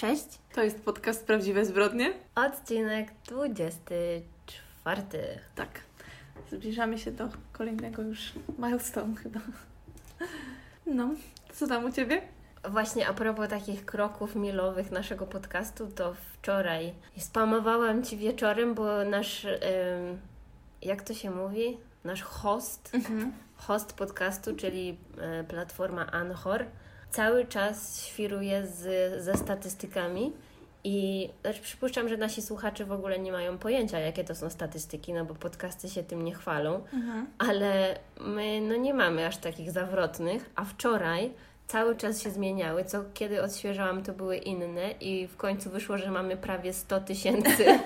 Cześć. To jest podcast Prawdziwe Zbrodnie. Odcinek 24. Tak. Zbliżamy się do kolejnego już milestone chyba. No, co tam u Ciebie? Właśnie a propos takich kroków milowych naszego podcastu, to wczoraj spamowałam Ci wieczorem, bo nasz, jak to się mówi? Nasz host, Mhm. host podcastu, czyli y, platforma Anchor, cały czas świruje z, ze statystykami. I znaczy przypuszczam, że nasi słuchacze w ogóle nie mają pojęcia, jakie to są statystyki, no bo podcasty się tym nie chwalą, Mhm. ale my no nie mamy aż takich zawrotnych, a wczoraj cały czas się zmieniały, co kiedy odświeżałam to były inne i w końcu wyszło, że mamy prawie 100 tysięcy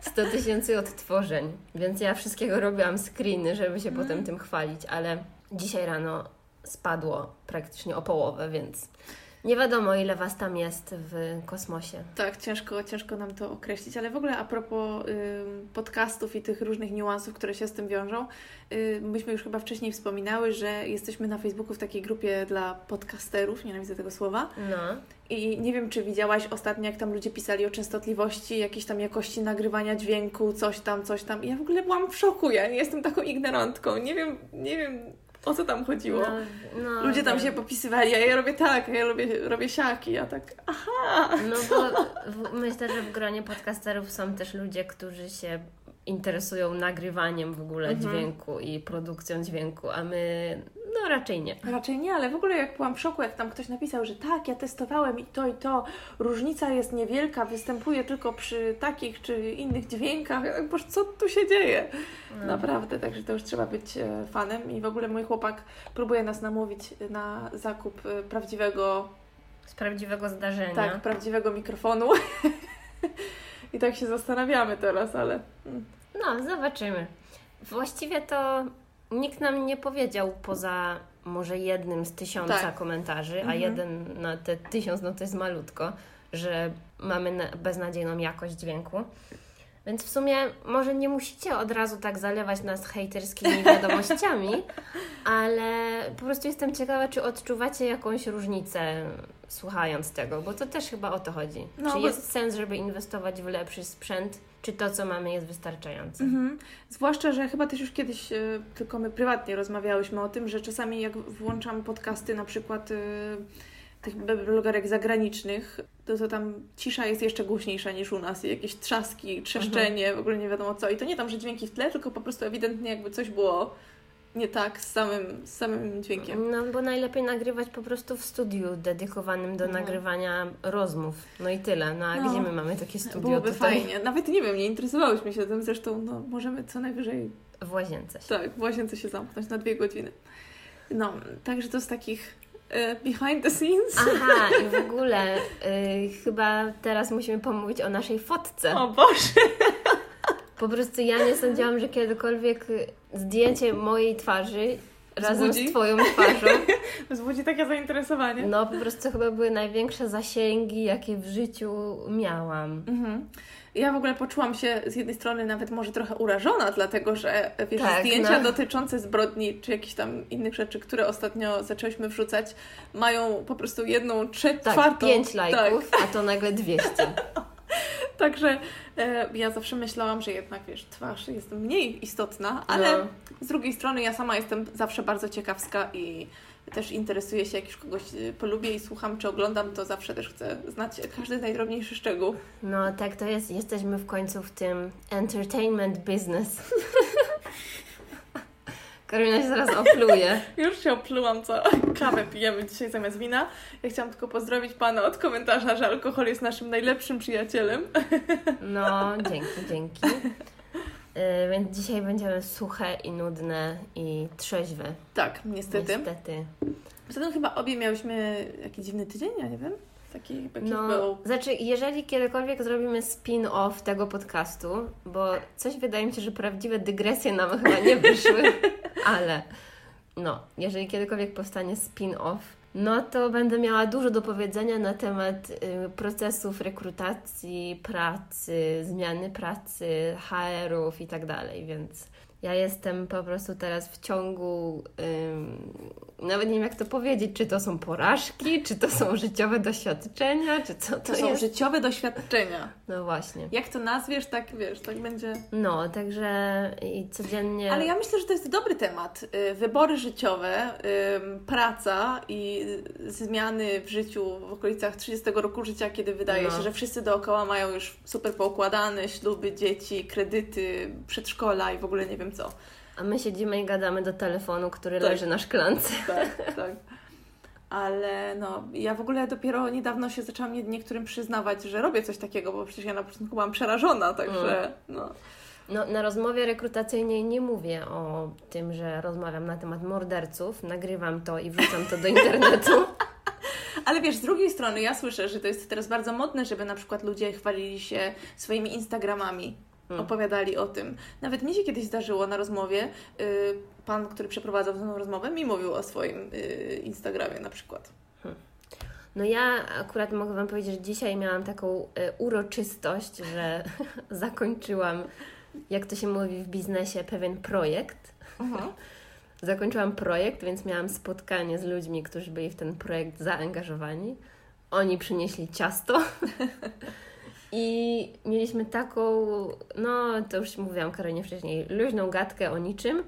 100 tysięcy odtworzeń, więc ja wszystkiego robiłam screeny, żeby się potem tym chwalić, ale dzisiaj rano spadło praktycznie o połowę, więc nie wiadomo ile Was tam jest w kosmosie. Tak, ciężko, ciężko nam to określić, ale w ogóle a propos ym, podcastów i tych różnych niuansów, które się z tym wiążą, y, myśmy już chyba wcześniej wspominały, że jesteśmy na Facebooku w takiej grupie dla podcasterów, nienawidzę tego słowa, No, I nie wiem, czy widziałaś ostatnio, jak tam ludzie pisali o częstotliwości, jakiejś tam jakości nagrywania dźwięku, coś tam, coś tam. I ja w ogóle byłam w szoku, ja jestem taką ignorantką. Nie wiem, nie wiem o co tam chodziło. no, no ludzie tam wiem. się popisywali, a ja robię tak, a ja robię, robię siaki, ja tak, aha. No bo w, myślę, że w gronie podcasterów są też ludzie, którzy się interesują nagrywaniem w ogóle Mhm. dźwięku i produkcją dźwięku, a my no raczej nie. Raczej nie, ale w ogóle jak byłam w szoku, jak tam ktoś napisał, że tak, ja testowałem i to i to, różnica jest niewielka, występuje tylko przy takich czy innych dźwiękach. Ja tak, boże, co tu się dzieje? No. Naprawdę, także to już trzeba być e, fanem i w ogóle mój chłopak próbuje nas namówić na zakup e, prawdziwego, Z prawdziwego zdarzenia. tak, prawdziwego mikrofonu. I tak się zastanawiamy teraz, ale mm, No, zobaczymy. Właściwie to nikt nam nie powiedział poza może jednym z tysiąca Tak. komentarzy, a Mhm. jeden na te tysiąc, no to jest malutko, że mamy na- beznadziejną jakość dźwięku. Więc w sumie może nie musicie od razu tak zalewać nas hejterskimi wiadomościami, ale po prostu jestem ciekawa, czy odczuwacie jakąś różnicę słuchając tego, bo to też chyba o to chodzi. No, czy bo- jest sens, żeby inwestować w lepszy sprzęt, czy to, co mamy, jest wystarczające? Mhm. Zwłaszcza, że chyba też już kiedyś, e, tylko my prywatnie rozmawiałyśmy o tym, że czasami jak włączam podcasty na przykład e, tych blogerek zagranicznych, to, to tam cisza jest jeszcze głośniejsza niż u nas jakieś trzaski, trzeszczenie, w ogóle nie wiadomo co. I to nie tam, że dźwięki w tle, tylko po prostu ewidentnie jakby coś było nie tak z samym, z samym dźwiękiem. No, bo najlepiej nagrywać po prostu w studiu dedykowanym do No. nagrywania rozmów. No i tyle. No a No. gdzie my mamy takie studio Byłoby tutaj fajnie. Nawet nie wiem, nie interesowałyśmy się tym, zresztą no, możemy co najwyżej w łazience? się. Tak, w łazience się zamknąć na dwie godziny. No, także to z takich e, behind the scenes. Aha, i w ogóle y, chyba teraz musimy pomówić o naszej fotce. O Boże! Po prostu ja nie sądziłam, że kiedykolwiek zdjęcie mojej twarzy razem Wzbudzi? z Twoją twarzą, Wzbudzi takie zainteresowanie. no po prostu chyba były największe zasięgi, jakie w życiu miałam. Mhm. Ja w ogóle poczułam się z jednej strony nawet może trochę urażona, dlatego że wiesz, Tak, zdjęcia no. dotyczące zbrodni czy jakichś tam innych rzeczy, które ostatnio zaczęłyśmy wrzucać, mają po prostu jedną trzecią, Tak, czwartą. pięć lajków, a to nagle 200. Także e, ja zawsze myślałam, że jednak wiesz, twarz jest mniej istotna, ale No. z drugiej strony ja sama jestem zawsze bardzo ciekawska i też interesuję się, jak już kogoś e, polubię i słucham czy oglądam, to zawsze też chcę znać każdy najdrobniejszy szczegół. No tak to jest. Jesteśmy w końcu w tym entertainment business. Karolina się zaraz opluje. Już się oplułam, co kawę pijemy dzisiaj zamiast wina. Ja chciałam tylko pozdrowić Pana od komentarza, że alkohol jest naszym najlepszym przyjacielem. No, dzięki, dzięki. Y, więc dzisiaj będziemy suche i nudne i trzeźwe. Tak, niestety. Niestety. Poza tym chyba obie miałyśmy jakiś dziwny tydzień, ja nie wiem. Taki jakiś No, był. znaczy, jeżeli kiedykolwiek zrobimy spin-off tego podcastu, bo coś wydaje mi się, że prawdziwe dygresje nam chyba nie wyszły, ale no, jeżeli kiedykolwiek powstanie spin-off, no to będę miała dużo do powiedzenia na temat y, procesów rekrutacji, pracy, zmiany pracy, HR-ów i tak dalej, więc Ja jestem po prostu teraz w ciągu, ym, nawet nie wiem jak to powiedzieć, czy to są porażki, czy to są życiowe doświadczenia, czy co to, To są jest. życiowe doświadczenia. No właśnie. Jak to nazwiesz, tak wiesz, tak będzie. No, także i codziennie... Ale ja myślę, że to jest dobry temat. Y, Wybory życiowe, ym, praca i zmiany w życiu w okolicach 30 roku życia, kiedy wydaje No. się, że wszyscy dookoła mają już super poukładane śluby, dzieci, kredyty, przedszkola i w ogóle nie wiem co. A my siedzimy i gadamy do telefonu, który Tak. leży na szklance. Tak, tak. Ale no, ja w ogóle dopiero niedawno się zaczęłam nie, niektórym przyznawać, że robię coś takiego, bo przecież ja na początku byłam przerażona, także no. No, na rozmowie rekrutacyjnej nie mówię o tym, że rozmawiam na temat morderców, nagrywam to i wrzucam to do internetu. Ale wiesz, z drugiej strony ja słyszę, że to jest teraz bardzo modne, żeby na przykład ludzie chwalili się swoimi Instagramami. Hmm. Opowiadali o tym. Nawet mi się kiedyś zdarzyło na rozmowie, y, pan, który przeprowadzał tę rozmowę, mi mówił o swoim y, Instagramie na przykład. No ja akurat mogę Wam powiedzieć, że dzisiaj miałam taką e, uroczystość, że zakończyłam, jak to się mówi w biznesie, pewien projekt. Zakończyłam projekt, więc miałam spotkanie z ludźmi, którzy byli w ten projekt zaangażowani. Oni przynieśli ciasto. I mieliśmy taką, no to już mówiłam Karolinie wcześniej, luźną gadkę o niczym.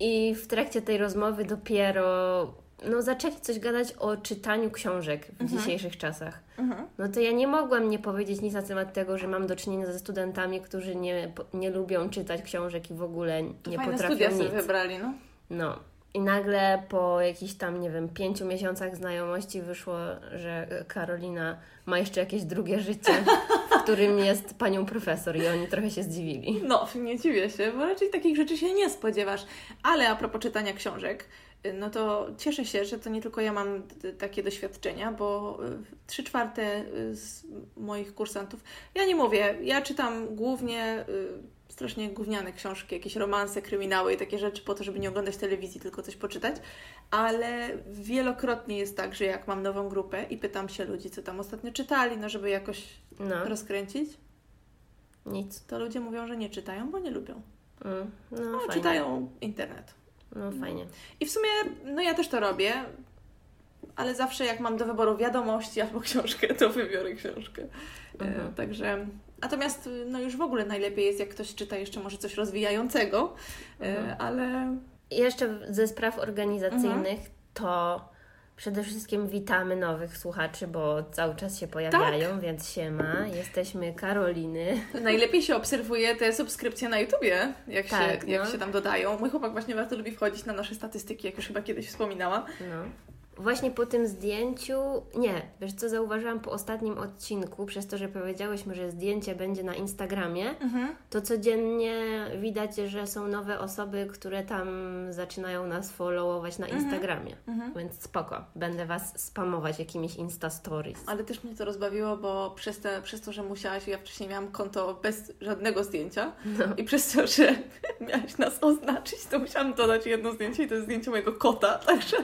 I w trakcie tej rozmowy dopiero no, zaczęli coś gadać o czytaniu książek w dzisiejszych czasach. Mhm. No to ja nie mogłam nie powiedzieć nic na temat tego, że mam do czynienia ze studentami, którzy nie, nie lubią czytać książek i w ogóle nie Fajne potrafią studia nic. sobie wybrali, no. No. I nagle po jakichś tam, nie wiem, pięciu miesiącach znajomości wyszło, że Karolina ma jeszcze jakieś drugie życie, w którym jest panią profesor i oni trochę się zdziwili. No, nie dziwię się, bo raczej takich rzeczy się nie spodziewasz. Ale a propos czytania książek, y, no to cieszę się, że to nie tylko ja mam takie doświadczenia, bo y, trzy czwarte y, z moich kursantów, ja nie mówię, ja czytam głównie strasznie gówniane książki, jakieś romanse, kryminały i takie rzeczy po to, żeby nie oglądać telewizji, tylko coś poczytać, ale wielokrotnie jest tak, że jak mam nową grupę i pytam się ludzi, co tam ostatnio czytali, no żeby jakoś No, rozkręcić, nic. to ludzie mówią, że nie czytają, bo nie lubią. Mm, No, No, fajnie. czytają internet. No, fajnie. I w sumie, no ja też to robię, ale zawsze jak mam do wyboru wiadomości albo książkę, to wybiorę książkę. E, Mhm. także, natomiast no już w ogóle najlepiej jest, jak ktoś czyta jeszcze może coś rozwijającego, e, Mhm. ale jeszcze ze spraw organizacyjnych to przede wszystkim witamy nowych słuchaczy, bo cały czas się pojawiają, Tak. więc siema. Jesteśmy Karoliny. najlepiej się obserwuje te subskrypcje na YouTubie, jak, Tak, się, jak no. się tam dodają. Mój chłopak właśnie bardzo lubi wchodzić na nasze statystyki, jak już chyba kiedyś wspominałam. No. Właśnie po tym zdjęciu, nie, wiesz co zauważyłam po ostatnim odcinku, przez to, że powiedziałyśmy, że zdjęcie będzie na Instagramie, to codziennie widać, że są nowe osoby, które tam zaczynają nas followować na Instagramie. Więc spoko, będę Was spamować jakimiś Insta Stories. Ale też mnie to rozbawiło, bo przez, te, przez to, że musiałaś, ja wcześniej miałam konto bez żadnego zdjęcia i przez to, że miałaś nas oznaczyć, to musiałam dodać jedno zdjęcie i to jest zdjęcie mojego kota, także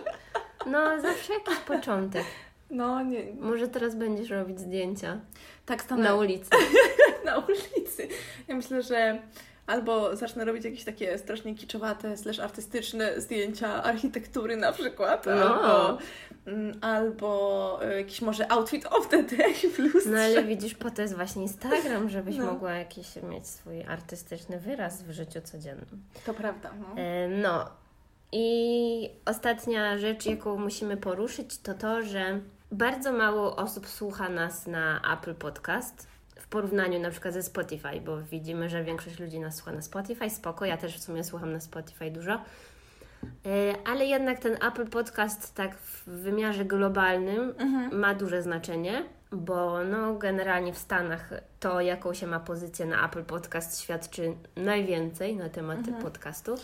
No, zawsze jakiś początek. no nie, Może teraz będziesz robić zdjęcia tak stanę na ulicy. na ulicy. Ja myślę, że albo zacznę robić jakieś takie strasznie kiczowate, slash artystyczne zdjęcia architektury na przykład, No. albo, mm, albo e, jakiś może outfit of the day w lustrze. No ale widzisz, po to jest właśnie Instagram, żebyś No. mogła jakiś mieć swój artystyczny wyraz w życiu codziennym. To prawda, no. E, No. I ostatnia rzecz, jaką musimy poruszyć, to to, że bardzo mało osób słucha nas na Apple Podcast w porównaniu na przykład ze Spotify, bo widzimy, że większość ludzi nas słucha na Spotify. Spoko, ja też w sumie słucham na Spotify dużo. E, Ale jednak ten Apple Podcast tak w wymiarze globalnym ma duże znaczenie, bo no generalnie w Stanach to jaką się ma pozycję na Apple Podcast świadczy najwięcej na temat podcastu.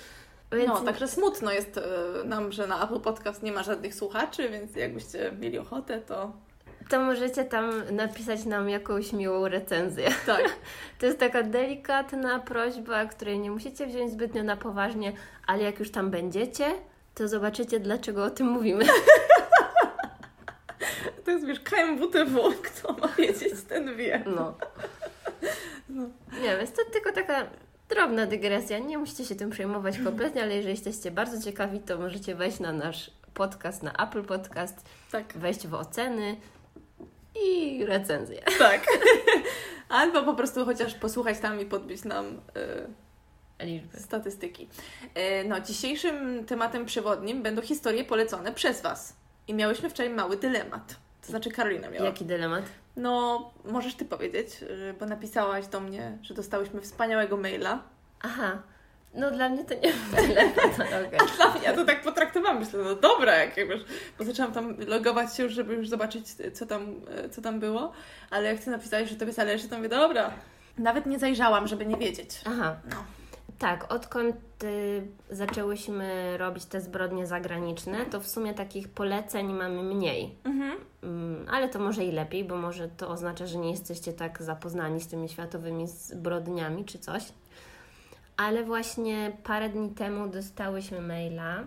Więc No, także smutno jest e, nam, że na Apple Podcast nie ma żadnych słuchaczy, więc jakbyście mieli ochotę, to to możecie tam napisać nam jakąś miłą recenzję. tak. To jest taka delikatna prośba, której nie musicie wziąć zbytnio na poważnie, ale jak już tam będziecie, to zobaczycie, dlaczego o tym mówimy. To jest, wiesz, KMWTW, kto ma wiedzieć, ten wie. No. Nie wiem, jest to tylko taka Drobna dygresja, nie musicie się tym przejmować kompletnie, ale jeżeli jesteście bardzo ciekawi, to możecie wejść na nasz podcast, na Apple Podcast, Tak. wejść w oceny i recenzję. Tak. Albo po prostu chociaż posłuchać tam i podbić nam y, Liczby. statystyki. Y, no, dzisiejszym tematem przewodnim będą historie polecone przez Was. I miałyśmy wczoraj mały dylemat. To znaczy Karolina miała. Jaki dylemat? No, możesz Ty powiedzieć, y, bo napisałaś do mnie, że dostałyśmy wspaniałego maila. Aha, no dla mnie to nie był dylemat, ale okej. Dla mnie ja to tak potraktowałam. Myślę, no dobra, jak już, bo zaczęłam tam logować się już, żeby już zobaczyć, co tam, e, co tam było, ale jak Ty napisałeś, że Tobie zależy, to mówię, dobra. Nawet nie zajrzałam, żeby nie wiedzieć. Aha. No. Tak, odkąd y, zaczęłyśmy robić te zbrodnie zagraniczne, to w sumie takich poleceń mamy mniej. Mhm. Mm, ale to może i lepiej, bo może to oznacza, że nie jesteście tak zapoznani z tymi światowymi zbrodniami czy coś. Ale właśnie parę dni temu dostałyśmy maila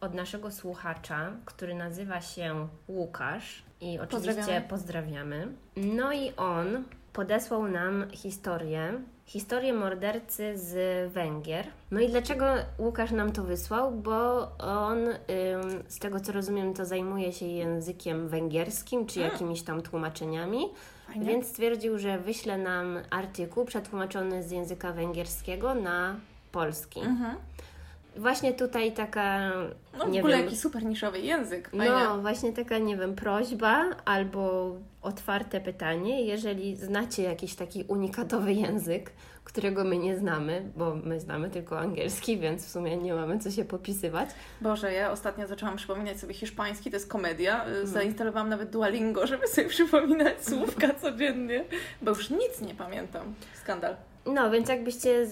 od naszego słuchacza, który nazywa się Łukasz i oczywiście Pozdrawiamy. pozdrawiamy. No i on podesłał nam historię, historię mordercy z Węgier. No i dlaczego Łukasz nam to wysłał? Bo on, z tego co rozumiem, to zajmuje się językiem węgierskim, czy A. jakimiś tam tłumaczeniami, więc stwierdził, że wyśle nam artykuł przetłumaczony z języka węgierskiego na polski. Mhm. Właśnie tutaj taka, No w nie ogóle wiem, jaki super niszowy język. Fajnie. no właśnie taka, nie wiem, prośba albo otwarte pytanie, jeżeli znacie jakiś taki unikatowy język, którego my nie znamy, bo my znamy tylko angielski, więc w sumie nie mamy co się popisywać. Boże, ja ostatnio zaczęłam przypominać sobie hiszpański, to jest komedia. Mhm. Y, Zainstalowałam nawet Duolingo, żeby sobie przypominać słówka codziennie, bo już nic nie pamiętam. Skandal. No, więc jakbyście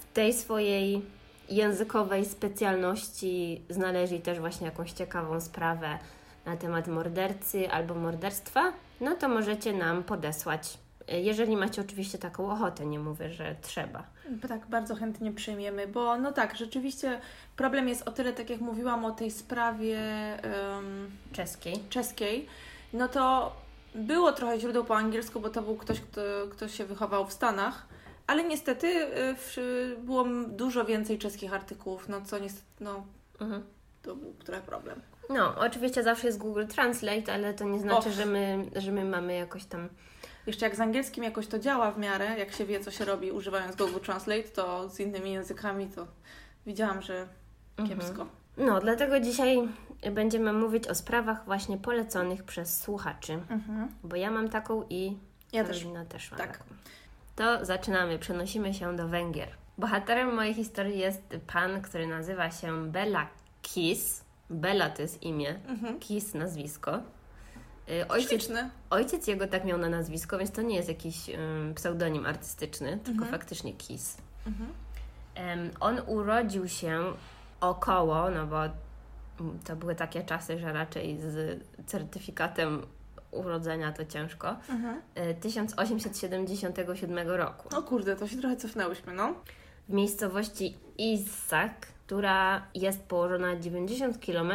w tej swojej językowej specjalności znaleźli też właśnie jakąś ciekawą sprawę na temat mordercy albo morderstwa, no to możecie nam podesłać. Jeżeli macie oczywiście taką ochotę, nie mówię, że trzeba. Tak, bardzo chętnie przyjmiemy, bo no tak, rzeczywiście problem jest o tyle, tak jak mówiłam o tej sprawie em, Czeskiej. czeskiej, no to było trochę źródeł po angielsku, bo to był ktoś, kto, kto się wychował w Stanach, ale niestety y, w, było dużo więcej czeskich artykułów, no co niestety, no Mhm. to był trochę problem. No, oczywiście zawsze jest Google Translate, ale to nie znaczy, że my, że my mamy jakoś tam. Jeszcze jak z angielskim jakoś to działa w miarę, jak się wie, co się robi używając Google Translate, to z innymi językami to widziałam, że Mhm. kiepsko. No, dlatego dzisiaj będziemy mówić o sprawach właśnie poleconych przez słuchaczy. Mhm. Bo ja mam taką i Ja też. Karolina też ma Tak. taką. To zaczynamy, przenosimy się do Węgier. Bohaterem mojej historii jest pan, który nazywa się Bela Kis. Bela to jest imię, Mhm. Kis nazwisko. Y, Ojciec, Śliczny. ojciec jego tak miał na nazwisko, więc to nie jest jakiś ym, pseudonim artystyczny, tylko Mhm. faktycznie Kis. Mhm. Em, on urodził się około, no bo to były takie czasy, że raczej z certyfikatem urodzenia to ciężko. Mhm. e, 1877 roku O kurde, to się trochę cofnęłyśmy, no. w miejscowości Isak, która jest położona 90 km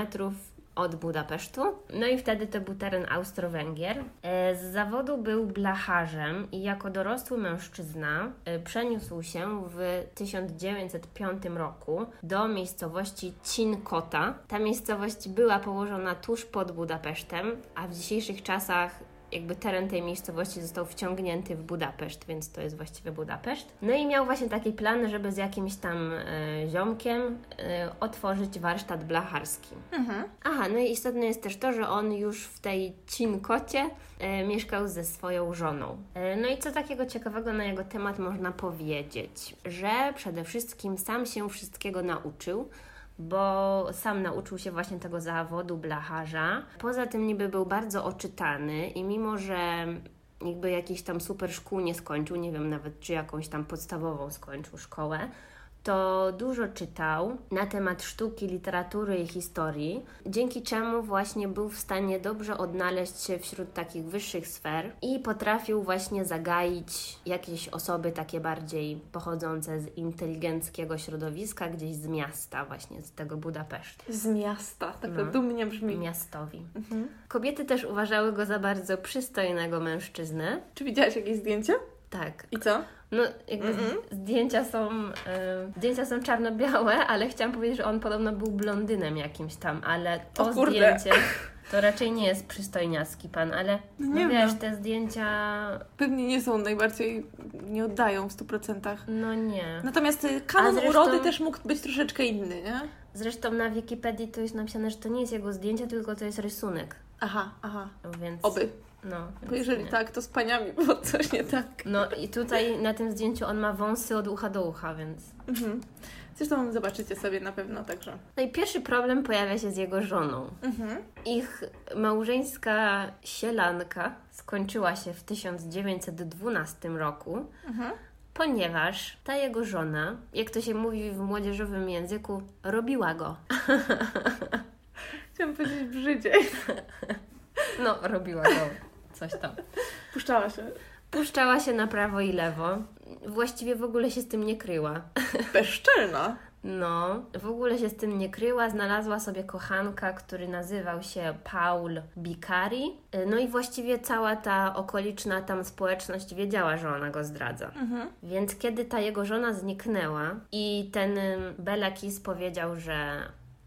od Budapesztu. No i wtedy to był teren Austro-Węgier. E, Z zawodu był blacharzem i jako dorosły mężczyzna e, przeniósł się w 1905 roku do miejscowości Cinkota. Ta miejscowość była położona tuż pod Budapesztem, a w dzisiejszych czasach jakby teren tej miejscowości został wciągnięty w Budapeszt, więc to jest właściwie Budapeszt. No i miał właśnie taki plan, żeby z jakimś tam e, ziomkiem e, otworzyć warsztat blacharski. Mhm. Aha, no i istotne jest też to, że on już w tej Cinkocie e, mieszkał ze swoją żoną. E, no i co takiego ciekawego na jego temat można powiedzieć? Że przede wszystkim sam się wszystkiego nauczył, bo sam nauczył się właśnie tego zawodu blacharza. Poza tym niby był bardzo oczytany i mimo, że jakby jakiejś tam super szkół nie skończył, nie wiem nawet czy jakąś tam podstawową skończył szkołę, to dużo czytał na temat sztuki, literatury i historii, dzięki czemu właśnie był w stanie dobrze odnaleźć się wśród takich wyższych sfer i potrafił właśnie zagaić jakieś osoby takie bardziej pochodzące z inteligenckiego środowiska, gdzieś z miasta, właśnie z tego Budapesztu. Z miasta, tak to No. dumnie brzmi. Miastowi. Mhm. Kobiety też uważały go za bardzo przystojnego mężczyznę. Czy widziałaś jakieś zdjęcie? Tak, I co? No, jakby Mhm. zdjęcia są e, zdjęcia są czarno-białe, ale chciałam powiedzieć, że on podobno był blondynem jakimś tam, ale to O zdjęcie to raczej nie jest przystojniacki pan, ale No no nie wiesz, wiem. te zdjęcia Pewnie nie są najbardziej, nie oddają w 100%. no nie. Natomiast y, kanon zresztą- urody też mógł być troszeczkę inny, nie? Zresztą na Wikipedii to jest napisane, że to nie jest jego zdjęcie, tylko to jest rysunek. Aha, aha. Więc Oby. No. Bo jeżeli nie. tak, to z paniami było coś nie tak. No i tutaj na tym zdjęciu on ma wąsy od ucha do ucha, więc. Mhm. Zresztą zobaczycie sobie na pewno także. No i pierwszy problem pojawia się z jego żoną. Mhm. Ich małżeńska sielanka skończyła się w 1912 roku, Mhm. ponieważ ta jego żona, jak to się mówi w młodzieżowym języku, robiła go. Chciałam powiedzieć brzydziej. No, robiła go. Coś tam. Puszczała się. Puszczała się na prawo i lewo. Właściwie w ogóle się z tym nie kryła. Bezczelna. No, w ogóle się z tym nie kryła. Znalazła sobie kochanka, który nazywał się Paul Bicari. No i właściwie cała ta okoliczna tam społeczność wiedziała, że ona go zdradza. Mhm. Więc kiedy ta jego żona zniknęła i ten Belakis powiedział, że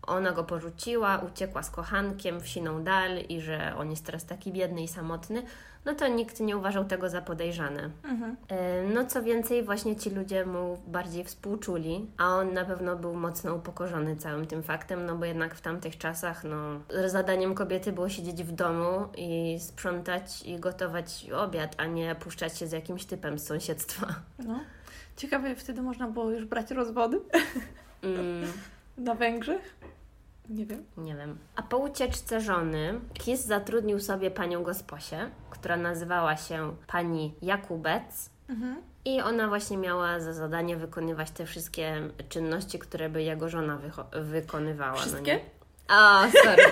ona go porzuciła, uciekła z kochankiem w siną dal i że on jest teraz taki biedny i samotny, no to nikt nie uważał tego za podejrzane. Mhm. E, No co więcej, właśnie ci ludzie mu bardziej współczuli, a on na pewno był mocno upokorzony całym tym faktem, no bo jednak w tamtych czasach, no, zadaniem kobiety było siedzieć w domu i sprzątać i gotować obiad, a nie puszczać się z jakimś typem z sąsiedztwa. No. Ciekawe, wtedy można było już brać rozwody Mm, na Węgrzech? Nie wiem. nie wiem. A po ucieczce żony, Kis zatrudnił sobie panią gosposię, która nazywała się pani Jakubec. Mhm. I ona właśnie miała za zadanie wykonywać te wszystkie czynności, które by jego żona wykonywała. No Wszystkie? nie? O, sorry.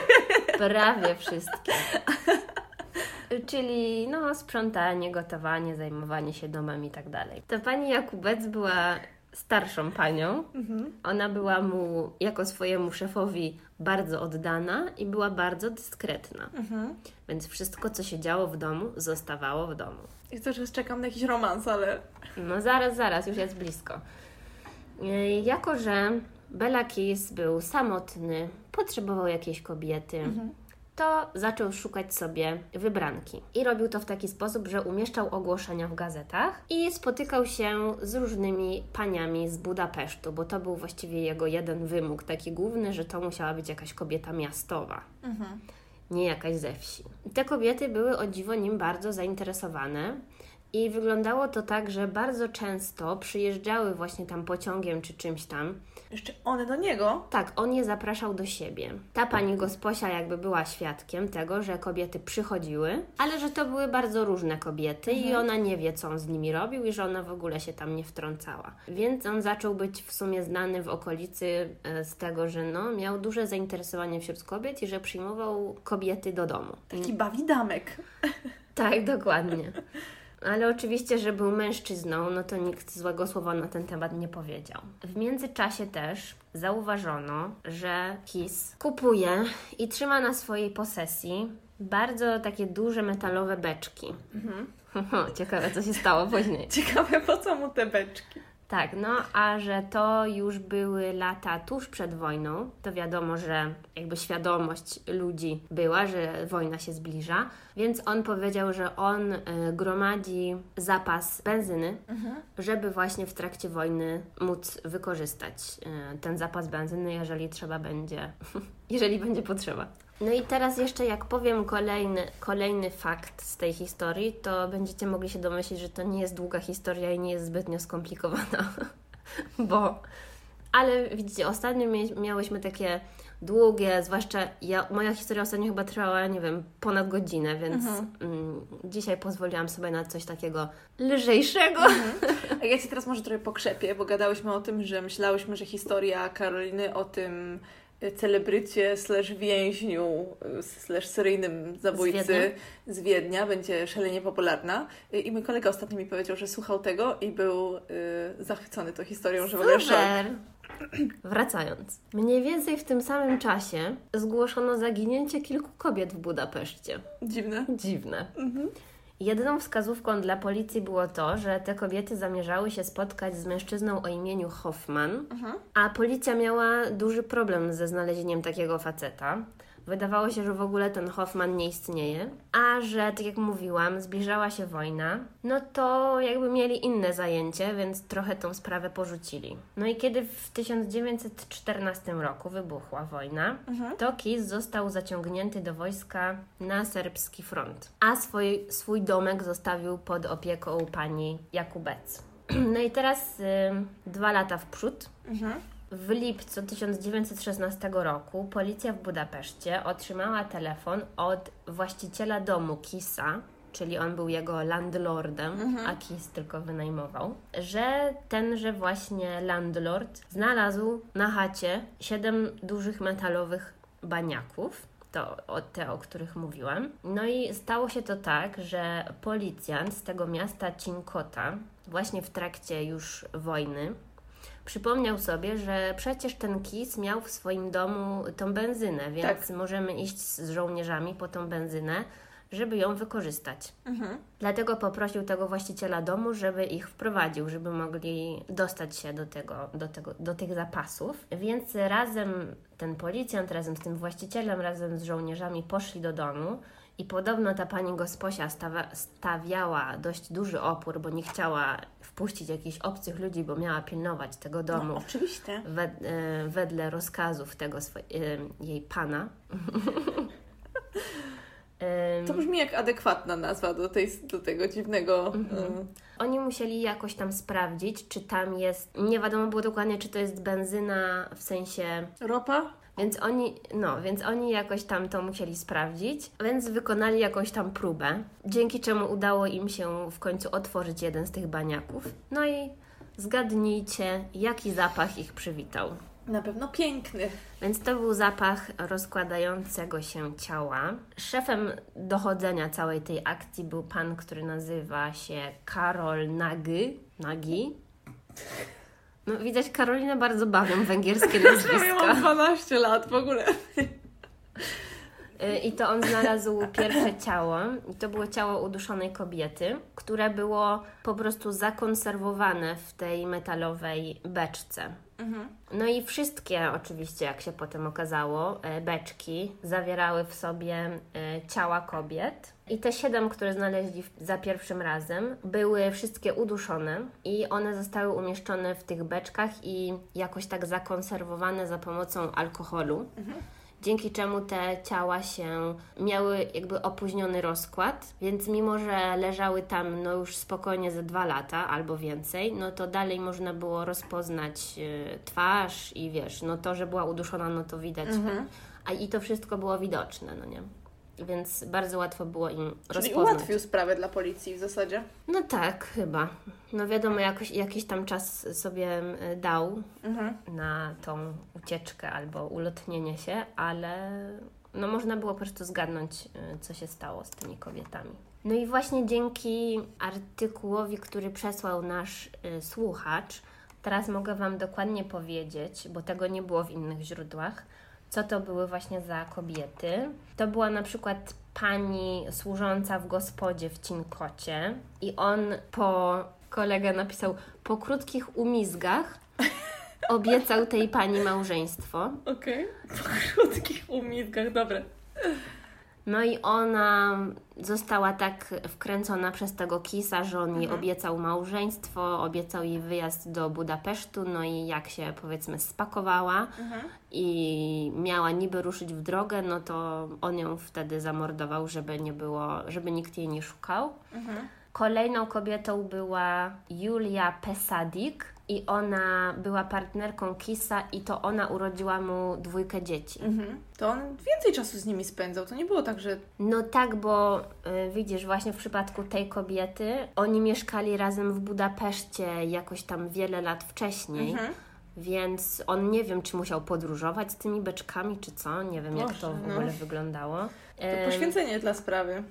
Prawie wszystkie. Czyli no, sprzątanie, gotowanie, zajmowanie się domem i tak dalej. Ta pani Jakubec była starszą panią. Mhm. Ona była mu jako swojemu szefowi bardzo oddana i była bardzo dyskretna. Mhm. Więc wszystko, co się działo w domu, zostawało w domu. I cały czas czekam na jakiś romans, ale... No zaraz, zaraz, już jest blisko. Yy, Jako, że Bela Kiss był samotny, potrzebował jakiejś kobiety, to zaczął szukać sobie wybranki. I robił to w taki sposób, że umieszczał ogłoszenia w gazetach i spotykał się z różnymi paniami z Budapesztu, bo to był właściwie jego jeden wymóg, taki główny, że to musiała być jakaś kobieta miastowa Mhm. nie jakaś ze wsi. Te kobiety były o dziwo nim bardzo zainteresowane i wyglądało to tak, że bardzo często przyjeżdżały właśnie tam pociągiem czy czymś tam. Jeszcze one do niego? Tak, on je zapraszał do siebie. Ta pani gosposia jakby była świadkiem tego, że kobiety przychodziły, ale że to były bardzo różne kobiety i ona nie wie, co on z nimi robił i że ona w ogóle się tam nie wtrącała. Więc on zaczął być w sumie znany w okolicy e, z tego, że no, miał duże zainteresowanie wśród kobiet i że przyjmował kobiety do domu. Taki bawidamek. Tak, dokładnie. Ale oczywiście, że był mężczyzną, no to nikt złego słowa na ten temat nie powiedział. W międzyczasie też zauważono, że Kiss kupuje i trzyma na swojej posesji bardzo takie duże metalowe beczki. Ciekawe, co się stało później. Ciekawe, po co mu te beczki? Tak, no a że to już były lata tuż przed wojną, to wiadomo, że jakby świadomość ludzi była, że wojna się zbliża, więc on powiedział, że on y, gromadzi zapas benzyny, żeby właśnie w trakcie wojny móc wykorzystać y, ten zapas benzyny, jeżeli trzeba będzie, jeżeli będzie potrzeba. No i teraz jeszcze jak powiem kolejny, kolejny fakt z tej historii, to będziecie mogli się domyślić, że to nie jest długa historia i nie jest zbytnio skomplikowana, bo... Ale widzicie, ostatnio miałyśmy takie długie, zwłaszcza ja, moja historia ostatnio chyba trwała, nie wiem, ponad godzinę, więc mm, dzisiaj pozwoliłam sobie na coś takiego lżejszego. A ja Ci teraz może trochę pokrzepię, bo gadałyśmy o tym, że myślałyśmy, że historia Karoliny o tym celebrycie slash więźniu slash seryjnym zabójcy Z Wiednia? z Wiednia będzie szalenie popularna. I mój kolega ostatnio mi powiedział, że słuchał tego i był y, zachwycony tą historią, że w ogóle szok. Super! Wracając. Mniej więcej w tym samym czasie zgłoszono zaginięcie kilku kobiet w Budapeszcie. Dziwne. Dziwne. Mhm. Jedyną wskazówką dla policji było to, że te kobiety zamierzały się spotkać z mężczyzną o imieniu Hoffman, a policja miała duży problem ze znalezieniem takiego faceta. Wydawało się, że w ogóle ten Hoffman nie istnieje, a że, tak jak mówiłam, zbliżała się wojna, no to jakby mieli inne zajęcie, więc trochę tą sprawę porzucili. No i kiedy w 1914 roku wybuchła wojna, to Kis został zaciągnięty do wojska na serbski front, a swój, swój domek zostawił pod opieką pani Jakubec. No i teraz y, dwa lata w przód. W lipcu 1916 roku policja w Budapeszcie otrzymała telefon od właściciela domu Kisa, czyli on był jego landlordem, a Kis tylko wynajmował, że tenże właśnie landlord znalazł na chacie siedem dużych metalowych baniaków. To o, te, o których mówiłam. No i stało się to tak, że policjant z tego miasta Cinkota, właśnie w trakcie już wojny, przypomniał sobie, że przecież ten kis miał w swoim domu tą benzynę, więc Tak. możemy iść z żołnierzami po tą benzynę, żeby ją wykorzystać. Mhm. Dlatego poprosił tego właściciela domu, żeby ich wprowadził, żeby mogli dostać się do, tego, do, tego, do tych zapasów. Więc razem ten policjant, razem z tym właścicielem, razem z żołnierzami poszli do domu. I podobno ta pani gosposia stawiała dość duży opór, bo nie chciała wpuścić jakichś obcych ludzi, bo miała pilnować tego domu No, oczywiście. wed, e, wedle rozkazów tego swo- e, jej pana. To brzmi jak adekwatna nazwa do, tej, do tego dziwnego. y, Oni musieli jakoś tam sprawdzić, czy tam jest. Nie wiadomo było dokładnie, czy to jest benzyna w sensie. ropa? Więc oni, no, więc oni jakoś tam to musieli sprawdzić, więc wykonali jakąś tam próbę, dzięki czemu udało im się w końcu otworzyć jeden z tych baniaków. No i zgadnijcie, jaki zapach ich przywitał. Na pewno piękny. Więc to był zapach rozkładającego się ciała. Szefem dochodzenia całej tej akcji był pan, który nazywa się Karol Nagy. Nagy. No, widać, Karolinę bardzo bawią węgierskie Ja nazwiska. mam 12 lat w ogóle. Y, I to on znalazł pierwsze ciało. I to było ciało uduszonej kobiety, które było po prostu zakonserwowane w tej metalowej beczce. No i wszystkie, oczywiście, jak się potem okazało, e, beczki zawierały w sobie e, ciała kobiet. I te siedem, które znaleźli za pierwszym razem, były wszystkie uduszone i one zostały umieszczone w tych beczkach i jakoś tak zakonserwowane za pomocą alkoholu dzięki czemu te ciała się miały jakby opóźniony rozkład, więc mimo, że leżały tam no już spokojnie ze dwa lata albo więcej, no to dalej można było rozpoznać y, twarz i wiesz, no to, że była uduszona, no to widać. A i to wszystko było widoczne, no nie? Więc bardzo łatwo było im Czyli rozpoznać. ułatwił sprawę dla policji w zasadzie. No tak, chyba. No wiadomo, jakoś, jakiś tam czas sobie dał Mhm. na tą ucieczkę albo ulotnienie się, ale no można było po prostu zgadnąć, y, co się stało z tymi kobietami. No i właśnie dzięki artykułowi, który przesłał nasz y, słuchacz, teraz mogę Wam dokładnie powiedzieć, bo tego nie było w innych źródłach, co to były właśnie za kobiety. To była na przykład pani służąca w gospodzie w Cinkocie i on po, kolega napisał, po krótkich umizgach obiecał tej pani małżeństwo. Okej. Po krótkich umizgach, dobre. No i ona została tak wkręcona przez tego kisa, że on jej obiecał małżeństwo, obiecał jej wyjazd do Budapesztu, no i jak się powiedzmy spakowała i miała niby ruszyć w drogę, no to on ją wtedy zamordował, żeby nie było, żeby nikt jej nie szukał. Kolejną kobietą była Julia Pesadik i ona była partnerką Kisa i to ona urodziła mu dwójkę dzieci. Mhm. To on więcej czasu z nimi spędzał. To nie było tak, że. No tak, bo y, widzisz, właśnie w przypadku tej kobiety, oni mieszkali razem w Budapeszcie jakoś tam wiele lat wcześniej, Mhm. więc on nie wiem, czy musiał podróżować z tymi beczkami, czy co, nie wiem jak Boże, to w no. ogóle wyglądało. To poświęcenie dla sprawy.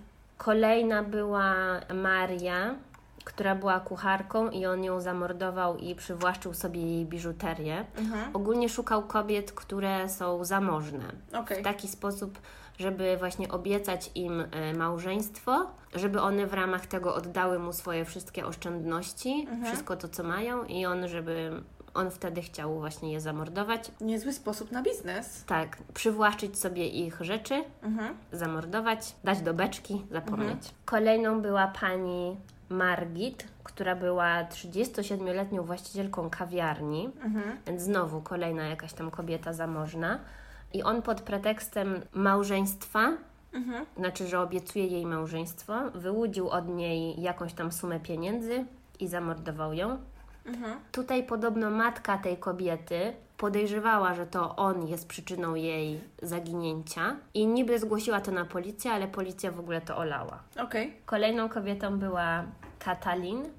Kolejna była Maria, która była kucharką i on ją zamordował i przywłaszczył sobie jej biżuterię. Mhm. Ogólnie szukał kobiet, które są zamożne. Okej. W taki sposób, żeby właśnie obiecać im e, małżeństwo, żeby one w ramach tego oddały mu swoje wszystkie oszczędności, wszystko to, co mają i on, żeby on wtedy chciał właśnie je zamordować. Niezły sposób na biznes. Tak, przywłaszczyć sobie ich rzeczy, Mhm. zamordować, dać do beczki, zapomnieć. Kolejną była pani Margit, która była 37-letnią właścicielką kawiarni, Mhm. więc znowu kolejna jakaś tam kobieta zamożna. I on pod pretekstem małżeństwa, Mhm. znaczy, że obiecuje jej małżeństwo, wyłudził od niej jakąś tam sumę pieniędzy i zamordował ją. Mhm. Tutaj podobno matka tej kobiety podejrzewała, że to on jest przyczyną jej zaginięcia i niby zgłosiła to na policję, ale policja w ogóle to olała. Okej. Kolejną kobietą była Katalin.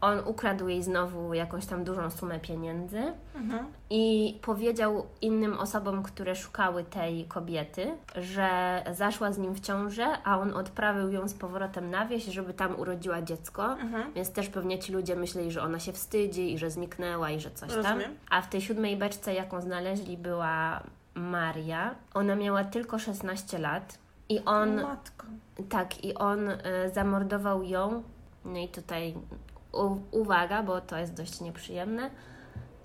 On ukradł jej znowu jakąś tam dużą sumę pieniędzy Mhm. i powiedział innym osobom, które szukały tej kobiety, że zaszła z nim w ciążę, a on odprawił ją z powrotem na wieś, żeby tam urodziła dziecko. Mhm. Więc też pewnie ci ludzie myśleli, że ona się wstydzi i że zniknęła i że coś tam. Rozumiem. A w tej siódmej beczce, jaką znaleźli, była Maria. Ona miała tylko 16 lat i on, Matko. tak, i on e, zamordował ją. No i tutaj uwaga, bo to jest dość nieprzyjemne.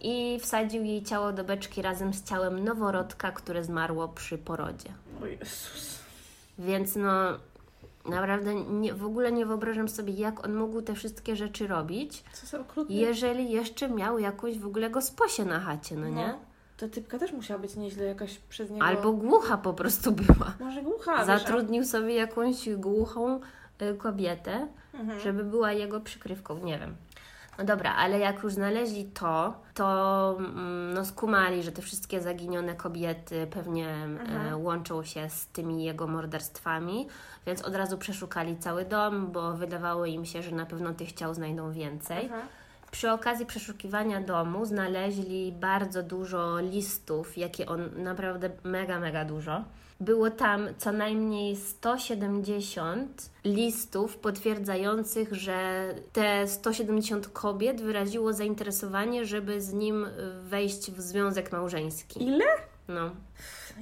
I wsadził jej ciało do beczki razem z ciałem noworodka, które zmarło przy porodzie. O Jezus. Więc no, naprawdę nie, w ogóle nie wyobrażam sobie, jak on mógł te wszystkie rzeczy robić. Co za okrutne. Jeżeli jeszcze miał jakąś w ogóle gosposię na chacie, no nie? No. Ta typka też musiała być nieźle jakaś przez niego... Albo głucha po prostu była. Może głucha, wiesz, Zatrudnił sobie jakąś głuchą y, kobietę, Mhm. żeby była jego przykrywką, nie wiem. No dobra, ale jak już znaleźli to, to mm, no, skumali, że te wszystkie zaginione kobiety pewnie e, Mhm. łączą się z tymi jego morderstwami, więc od razu przeszukali cały dom, bo wydawało im się, że na pewno tych ciał znajdą więcej. Mhm. Przy okazji przeszukiwania domu znaleźli bardzo dużo listów, jakie on naprawdę mega, mega dużo. Było tam co najmniej 170 listów potwierdzających, że te 170 kobiet wyraziło zainteresowanie, żeby z nim wejść w związek małżeński. Ile? No.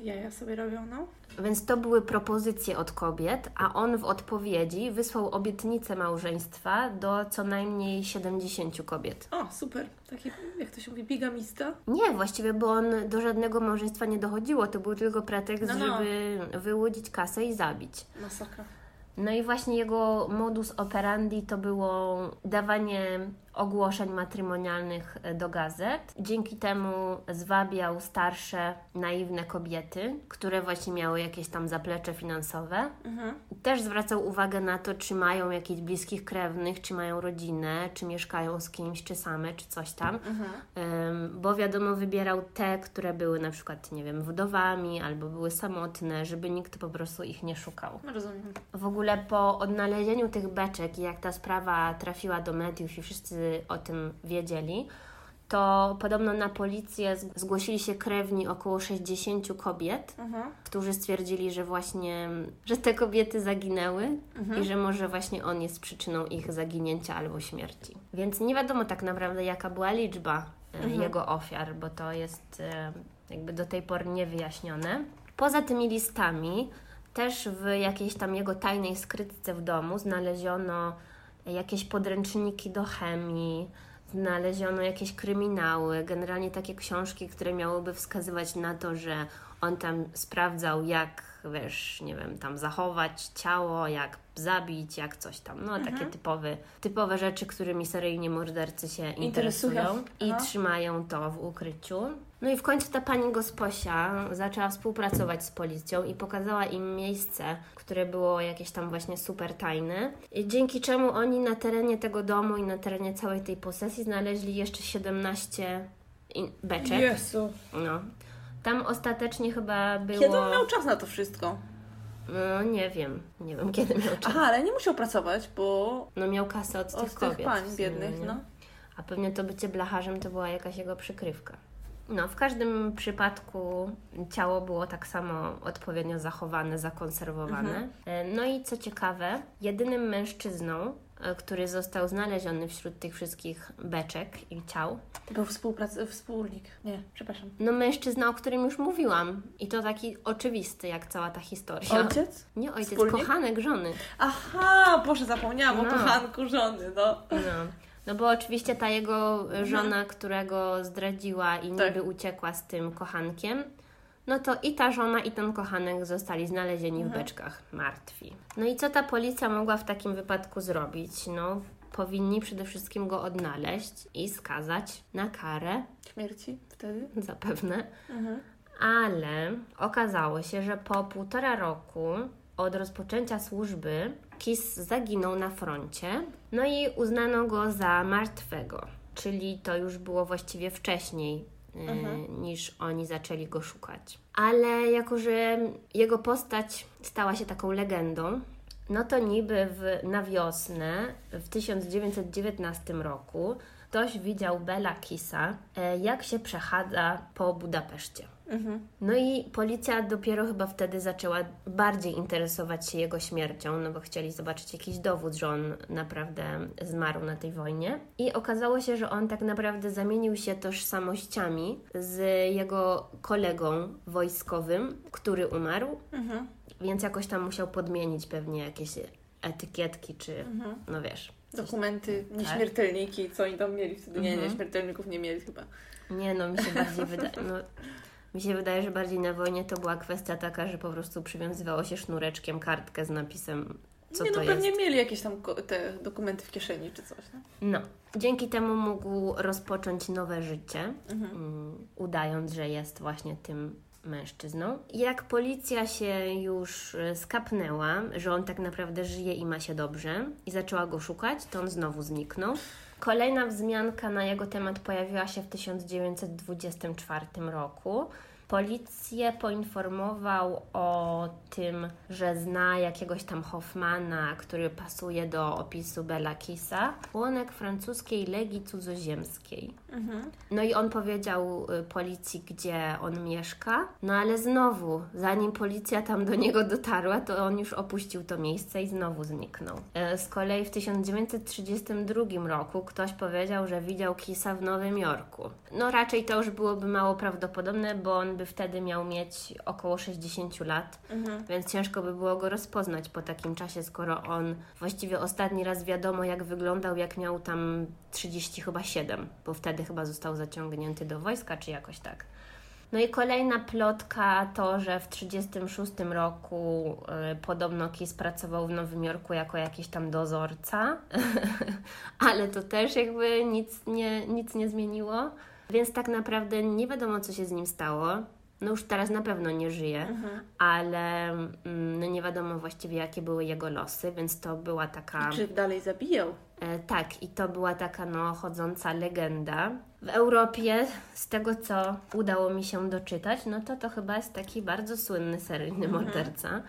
Jaja sobie robią, no. Więc to były propozycje od kobiet, a on w odpowiedzi wysłał obietnicę małżeństwa do co najmniej 70 kobiet. O, super. Taki, jak to się mówi, bigamista. Nie, właściwie, bo on do żadnego małżeństwa nie dochodziło. To był tylko pretekst, No, no. żeby wyłudzić kasę i zabić. Masakra. No i właśnie jego modus operandi to było dawanie ogłoszeń matrymonialnych e, do gazet. Dzięki temu zwabiał starsze, naiwne kobiety, które właśnie miały jakieś tam zaplecze finansowe. Mhm. Też zwracał uwagę na to, czy mają jakichś bliskich krewnych, czy mają rodzinę, czy mieszkają z kimś, czy same, czy coś tam. Mhm. Ym, bo wiadomo, wybierał te, które były na przykład, nie wiem, wdowami albo były samotne, żeby nikt po prostu ich nie szukał. Rozumiem. W ogóle po odnalezieniu tych beczek i jak ta sprawa trafiła do mediów i wszyscy o tym wiedzieli, to podobno na policję zgłosili się krewni około 60 kobiet, Mhm. którzy stwierdzili, że właśnie, że te kobiety zaginęły Mhm. i że może właśnie on jest przyczyną ich zaginięcia albo śmierci. Więc nie wiadomo tak naprawdę, jaka była liczba e, Mhm. jego ofiar, bo to jest e, jakby do tej pory niewyjaśnione. Poza tymi listami, też w jakiejś tam jego tajnej skrytce w domu znaleziono jakieś podręczniki do chemii, znaleziono jakieś kryminały, generalnie takie książki, które miałyby wskazywać na to, że on tam sprawdzał, jak, wiesz, nie wiem, tam zachować ciało, jak zabić, jak coś tam. No, takie typowe, typowe rzeczy, którymi seryjni mordercy się Interesują. interesują i trzymają to w ukryciu. No i w końcu ta pani Gosposia zaczęła współpracować z policją i pokazała im miejsce, które było jakieś tam właśnie super tajne. I dzięki czemu oni na terenie tego domu i na terenie całej tej posesji znaleźli jeszcze 17 in- beczek. Jezu. No. Tam ostatecznie chyba było... Kiedy on miał czas na to wszystko? No nie wiem, nie wiem kiedy miał czas. Aha, ale nie musiał pracować, bo No miał kasę od od tych tych kobiet. pań sumie, biednych, nie? no. A pewnie to bycie blacharzem to była jakaś jego przykrywka. No, w każdym przypadku ciało było tak samo odpowiednio zachowane, zakonserwowane. E, No i co ciekawe, jedynym mężczyzną, e, który został znaleziony wśród tych wszystkich beczek i ciał, Był współprac... wspólnik. Nie, przepraszam. no mężczyzna, o którym już mówiłam. I to taki oczywisty, jak cała ta historia. Ojciec? Nie ojciec, Wspólnik? kochanek żony. Aha, Boże, zapomniałam o No. kochanku żony, no. No. No bo oczywiście ta jego żona, którego zdradziła i niby Tak. uciekła z tym kochankiem, no to i ta żona, i ten kochanek zostali znalezieni w beczkach martwi. No i co ta policja mogła w takim wypadku zrobić? No, powinni przede wszystkim go odnaleźć i skazać na karę, Śmierci wtedy? zapewne. Mhm. Ale okazało się, że po półtora roku od rozpoczęcia służby Kiss zaginął na froncie, no i uznano go za martwego, czyli to już było właściwie wcześniej e, Mhm. niż oni zaczęli go szukać. Ale jako, że jego postać stała się taką legendą, no to niby w, na wiosnę w 1919 roku ktoś widział Bela Kissa, e, jak się przechadza po Budapeszcie. Mhm. No i policja dopiero chyba wtedy zaczęła bardziej interesować się jego śmiercią, no bo chcieli zobaczyć jakiś dowód, że on naprawdę zmarł na tej wojnie. I okazało się, że on tak naprawdę zamienił się tożsamościami z jego kolegą wojskowym, który umarł, Mhm. więc jakoś tam musiał podmienić pewnie jakieś etykietki, czy Mhm. no wiesz. Dokumenty, Tak. nieśmiertelniki, co oni tam mieli wtedy? Nie, Mhm. nieśmiertelników nie mieli chyba. Nie, no mi się bardziej wydaje, no, mi się wydaje, że bardziej na wojnie to była kwestia taka, że po prostu przywiązywało się sznureczkiem kartkę z napisem, co nie, to no jest. pewnie mieli jakieś tam te dokumenty w kieszeni czy coś, no. No, dzięki temu mógł rozpocząć nowe życie, Mhm. mm, udając, że jest właśnie tym mężczyzną. Jak policja się już e, skapnęła, że on tak naprawdę żyje i ma się dobrze i zaczęła go szukać, to on znowu zniknął. Kolejna wzmianka na jego temat pojawiła się w 1924 roku. Policję poinformował o tym, że zna jakiegoś tam Hoffmana, który pasuje do opisu Bela Kissa, członek francuskiej Legii Cudzoziemskiej. Mhm. No i on powiedział y, policji, gdzie on mieszka. No ale znowu, zanim policja tam do niego dotarła, to on już opuścił to miejsce i znowu zniknął. E, Z kolei w 1932 roku ktoś powiedział, że widział Kisa w Nowym Jorku. No raczej to już byłoby mało prawdopodobne, bo on by wtedy miał mieć około 60 lat. Mhm. Więc ciężko by było go rozpoznać po takim czasie, skoro on właściwie ostatni raz wiadomo, jak wyglądał, jak miał tam 30 chyba 7, bo wtedy chyba został zaciągnięty do wojska, czy jakoś tak. No i kolejna plotka to, że w 1936 roku y, podobno Kiss pracował w Nowym Jorku jako jakiś tam dozorca, ale to też jakby nic nie, nic nie zmieniło. Więc tak naprawdę nie wiadomo, co się z nim stało. No już teraz na pewno nie żyje, Mhm. ale mm, no nie wiadomo właściwie, jakie były jego losy, więc to była taka. Czy dalej zabijał? E, tak, i to była taka no, chodząca legenda. W Europie, z tego co udało mi się doczytać, no to to chyba jest taki bardzo słynny seryjny morderca.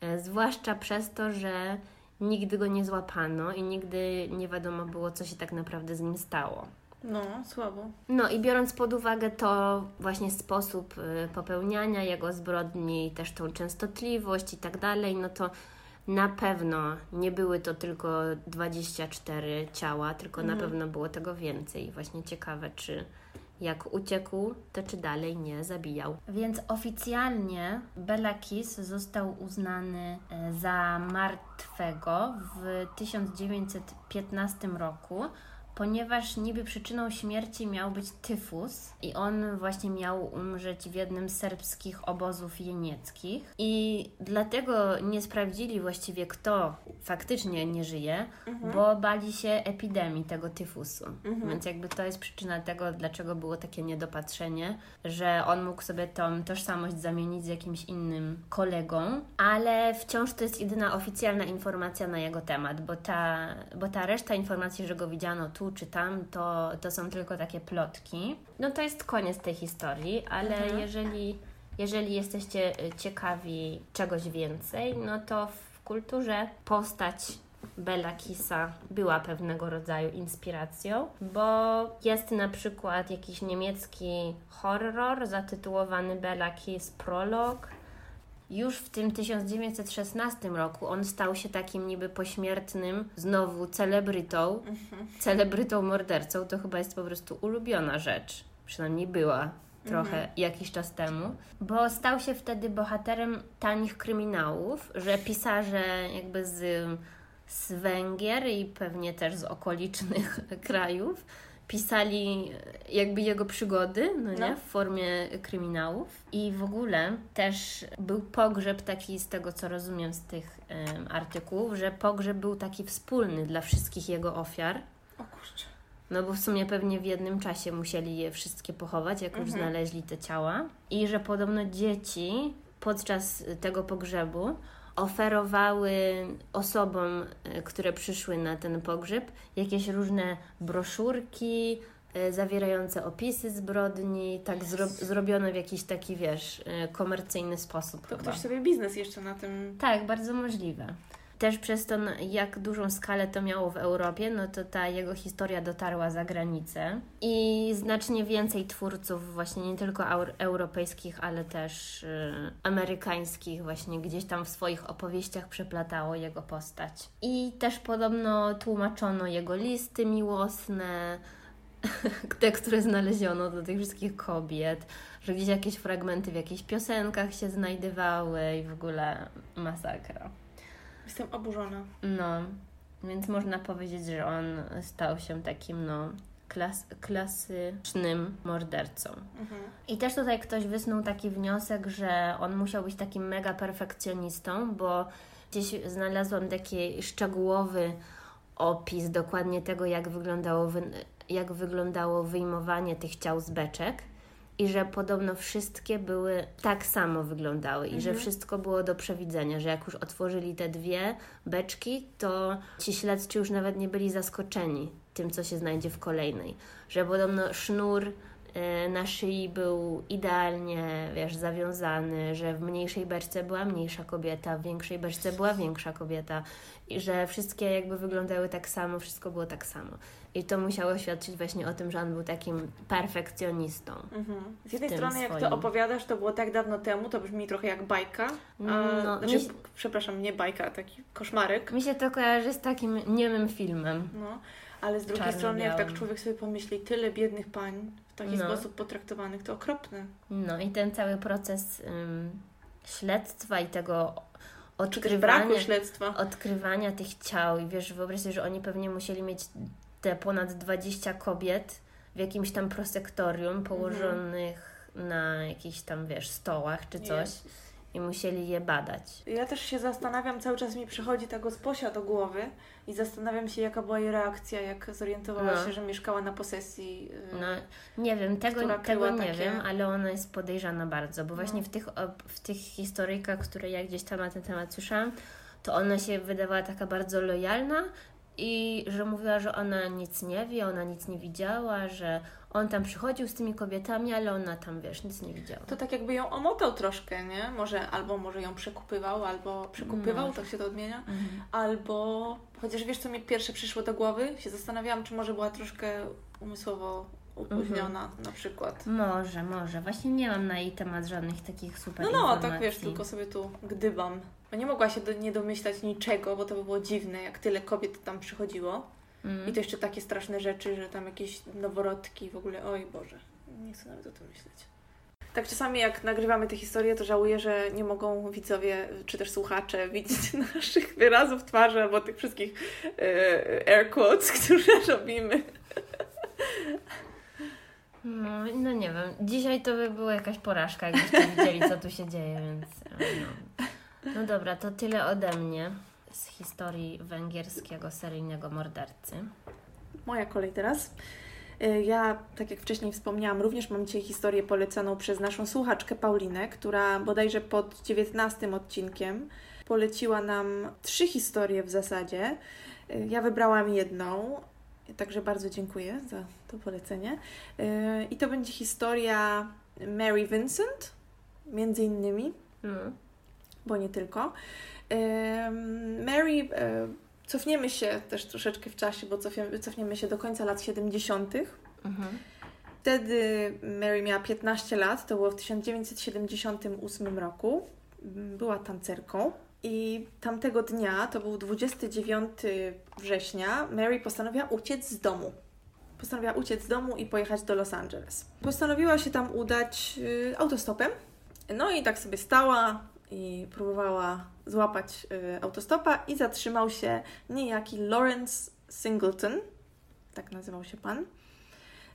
E, zwłaszcza przez to, że nigdy go nie złapano i nigdy nie wiadomo było, co się tak naprawdę z nim stało. No, słabo. No i biorąc pod uwagę to właśnie sposób y, popełniania jego zbrodni, też tą częstotliwość i tak dalej, no to na pewno nie były to tylko 24 ciała, tylko na pewno było tego więcej. I Właśnie ciekawe, czy jak uciekł, to czy dalej nie zabijał. Więc oficjalnie Bela Kiss został uznany e, za martwego w 1915 roku ponieważ niby przyczyną śmierci miał być tyfus i on właśnie miał umrzeć w jednym z serbskich obozów jenieckich. I dlatego nie sprawdzili właściwie kto faktycznie nie żyje, bo bali się epidemii tego tyfusu. Więc jakby to jest przyczyna tego, dlaczego było takie niedopatrzenie, że on mógł sobie tą tożsamość zamienić z jakimś innym kolegą, ale wciąż to jest jedyna oficjalna informacja na jego temat, bo ta, bo ta reszta informacji, że go widziano tu czy tam, to, to są tylko takie plotki. No to jest koniec tej historii, ale Mhm. jeżeli, jeżeli jesteście y, ciekawi czegoś więcej, no to w kulturze postać Bella Kissa była pewnego rodzaju inspiracją, bo jest na przykład jakiś niemiecki horror zatytułowany Bella Kiss Prolog. Już w tym 1916 roku on stał się takim niby pośmiertnym, znowu celebrytą, Mhm. celebrytą mordercą. To chyba jest po prostu ulubiona rzecz. Przynajmniej była trochę Mhm. jakiś czas temu, bo stał się wtedy bohaterem tanich kryminałów, że pisarze jakby z, z Węgier i pewnie też z okolicznych krajów pisali jakby jego przygody, no nie, No. w formie kryminałów. I w ogóle też był pogrzeb taki, z tego co rozumiem z tych em, artykułów, że pogrzeb był taki wspólny dla wszystkich jego ofiar. O kurczę. No bo w sumie pewnie w jednym czasie musieli je wszystkie pochować, jak już Mhm. znaleźli te ciała. I że podobno dzieci podczas tego pogrzebu oferowały osobom, e, które przyszły na ten pogrzeb, jakieś różne broszurki e, zawierające opisy zbrodni, tak zro- zrobione w jakiś taki, wiesz, e, komercyjny sposób. To chyba. ktoś sobie biznes jeszcze na tym... Tak, bardzo możliwe. Też przez to, no, jak dużą skalę to miało w Europie, no to ta jego historia dotarła za granicę i znacznie więcej twórców, właśnie nie tylko europejskich, ale też y, amerykańskich, właśnie gdzieś tam w swoich opowieściach przeplatało jego postać. I też podobno tłumaczono jego listy miłosne, te, które znaleziono do tych wszystkich kobiet, że gdzieś jakieś fragmenty w jakichś piosenkach się znajdowały i w ogóle masakra. Jestem oburzona. No, więc można powiedzieć, że on stał się takim, no, klas- klasycznym mordercą. Mhm. I też tutaj ktoś wysnuł taki wniosek, że on musiał być takim mega perfekcjonistą, bo gdzieś znalazłam taki szczegółowy opis dokładnie tego, jak wyglądało, wy- jak wyglądało wyjmowanie tych ciał z beczek. I że podobno wszystkie były tak samo wyglądały, i że Mhm. wszystko było do przewidzenia, że jak już otworzyli te dwie beczki, to ci śledczy już nawet nie byli zaskoczeni tym, co się znajdzie w kolejnej. Że podobno sznur na szyi był idealnie, wiesz, zawiązany, że w mniejszej beczce była mniejsza kobieta, w większej beczce była większa kobieta i że wszystkie jakby wyglądały tak samo, wszystko było tak samo. I to musiało świadczyć właśnie o tym, że on był takim perfekcjonistą. Mhm. Z jednej strony, jak swoim. to opowiadasz, to było tak dawno temu, to brzmi trochę jak bajka. A, No, znaczy, mi Przepraszam, nie bajka, taki koszmarek. Mi się to kojarzy z takim niemym filmem. No, ale z drugiej strony, jak tak człowiek sobie pomyśli, tyle biednych pań taki No. sposób potraktowanych, to okropne. No i ten cały proces ym, śledztwa i tego odkrywania, śledztwa. odkrywania tych ciał i wiesz, wyobraź sobie, że oni pewnie musieli mieć te ponad 20 kobiet w jakimś tam prosektorium położonych na jakichś tam, wiesz, stołach czy coś Jezus. I musieli je badać. Ja też się zastanawiam, cały czas mi przychodzi ta gosposia do głowy i zastanawiam się, jaka była jej reakcja, jak zorientowała No. się, że mieszkała na posesji. yy, No, nie wiem, tego, tego nie takie- wiem, ale ona jest podejrzana bardzo, bo właśnie No. w, tych, w tych historyjkach, które ja gdzieś tam na ten temat słyszałam, to ona się wydawała taka bardzo lojalna i że mówiła, że ona nic nie wie, ona nic nie widziała, że on tam przychodził z tymi kobietami, ale ona tam, wiesz, nic nie widziała. To tak jakby ją omotał troszkę, nie? Może albo może ją przekupywał, albo przekupywał, Może. tak się to odmienia. Mhm. Albo, chociaż wiesz, co mi pierwsze przyszło do głowy? Się zastanawiałam, czy może była troszkę umysłowo opóźniona Mhm. na przykład. Może, może. Właśnie nie mam na jej temat żadnych takich super No, no, informacji. tak wiesz, tylko sobie tu gdybam. Bo nie mogła się do, nie domyślać niczego, bo to by było dziwne, jak tyle kobiet tam przychodziło. Mm. I to jeszcze takie straszne rzeczy, że tam jakieś noworodki w ogóle, oj Boże, nie chcę nawet o tym myśleć. Tak czasami jak nagrywamy te historie, to żałuję, że nie mogą widzowie, czy też słuchacze widzieć naszych wyrazów twarzy albo tych wszystkich e, air quotes, które robimy. No, no nie wiem. Dzisiaj to by była jakaś porażka, jakbyście widzieli, co tu się dzieje, więc e, no. No dobra, to tyle ode mnie z historii węgierskiego seryjnego mordercy. Moja kolej teraz. E, Ja, tak jak wcześniej wspomniałam, również mam dzisiaj historię poleconą przez naszą słuchaczkę Paulinę, która bodajże pod 19 odcinkiem poleciła nam trzy historie w zasadzie. E, Ja wybrałam jedną, także bardzo dziękuję za to polecenie. E, I to będzie historia Mary Vincent, między innymi No. Bo nie tylko. Mary e, cofniemy się też troszeczkę w czasie, bo cofniemy, cofniemy się do końca lat 70. Mhm. Wtedy Mary miała 15 lat, to było w 1978 roku. Była tancerką. I tamtego dnia, to był 29 września, Mary postanowiła uciec z domu. Postanowiła uciec z domu i pojechać do Los Angeles. Postanowiła się tam udać y, autostopem. No i tak sobie stała i próbowała złapać y, autostopa i zatrzymał się niejaki Lawrence Singleton, tak nazywał się pan.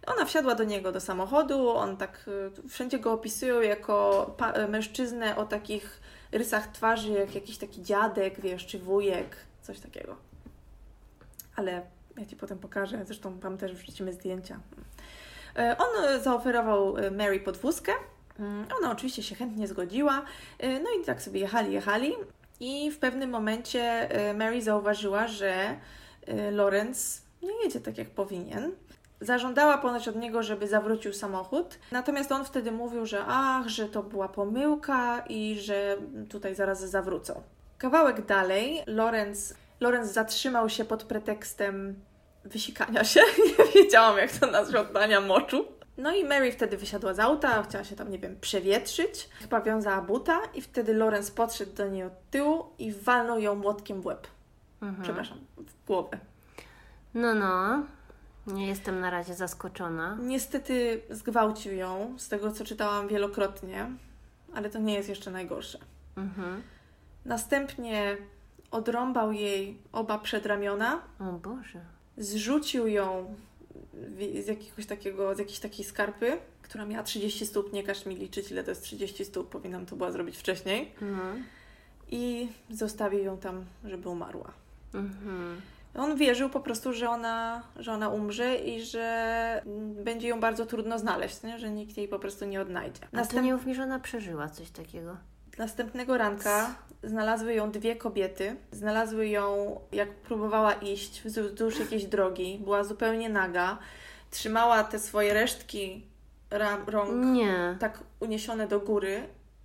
Ona wsiadła do niego do samochodu, on tak y, wszędzie go opisują jako y, mężczyznę o takich rysach twarzy, jak jakiś taki dziadek, wiesz, czy wujek, coś takiego. Ale ja Ci potem pokażę, zresztą Wam też wrzucimy zdjęcia. Y, On zaoferował y, Mary podwózkę. Mm, Ona oczywiście się chętnie zgodziła. Y, No i tak sobie jechali, jechali. I w pewnym momencie y, Mary zauważyła, że y, Lawrence nie jedzie tak jak powinien. Zażądała ponoć od niego, żeby zawrócił samochód. Natomiast on wtedy mówił, że ach, że to była pomyłka i że tutaj zaraz zawrócą. Kawałek dalej Lawrence, Lawrence zatrzymał się pod pretekstem wysikania się. Nie wiedziałam, jak to nazwać oddania moczu. No i Mary wtedy wysiadła z auta, chciała się tam, nie wiem, przewietrzyć. Chyba wiązała buta i wtedy Lawrence podszedł do niej od tyłu i walnął ją młotkiem w łeb. Mhm. Przepraszam, w głowę. No, no. Nie jestem na razie zaskoczona. Niestety zgwałcił ją, z tego co czytałam wielokrotnie, ale to nie jest jeszcze najgorsze. Mhm. Następnie odrąbał jej oba przedramiona, O Boże. zrzucił ją z jakiegoś takiego, z jakiejś takiej skarpy, która miała 30 stóp, nie każ mi liczyć ile to jest 30 stóp, powinnam to była zrobić wcześniej, No. i zostawił ją tam, żeby umarła. Mhm. On wierzył po prostu, że ona, że ona umrze i że mm, będzie ją bardzo trudno znaleźć, nie? że nikt jej po prostu nie odnajdzie. A to Następ... nie mów mi, że ona przeżyła coś takiego. Następnego ranka znalazły ją dwie kobiety. Znalazły ją, jak próbowała iść wzdłuż jakiejś drogi. Była zupełnie naga. Trzymała te swoje resztki ram, rąk Nie. tak uniesione do góry.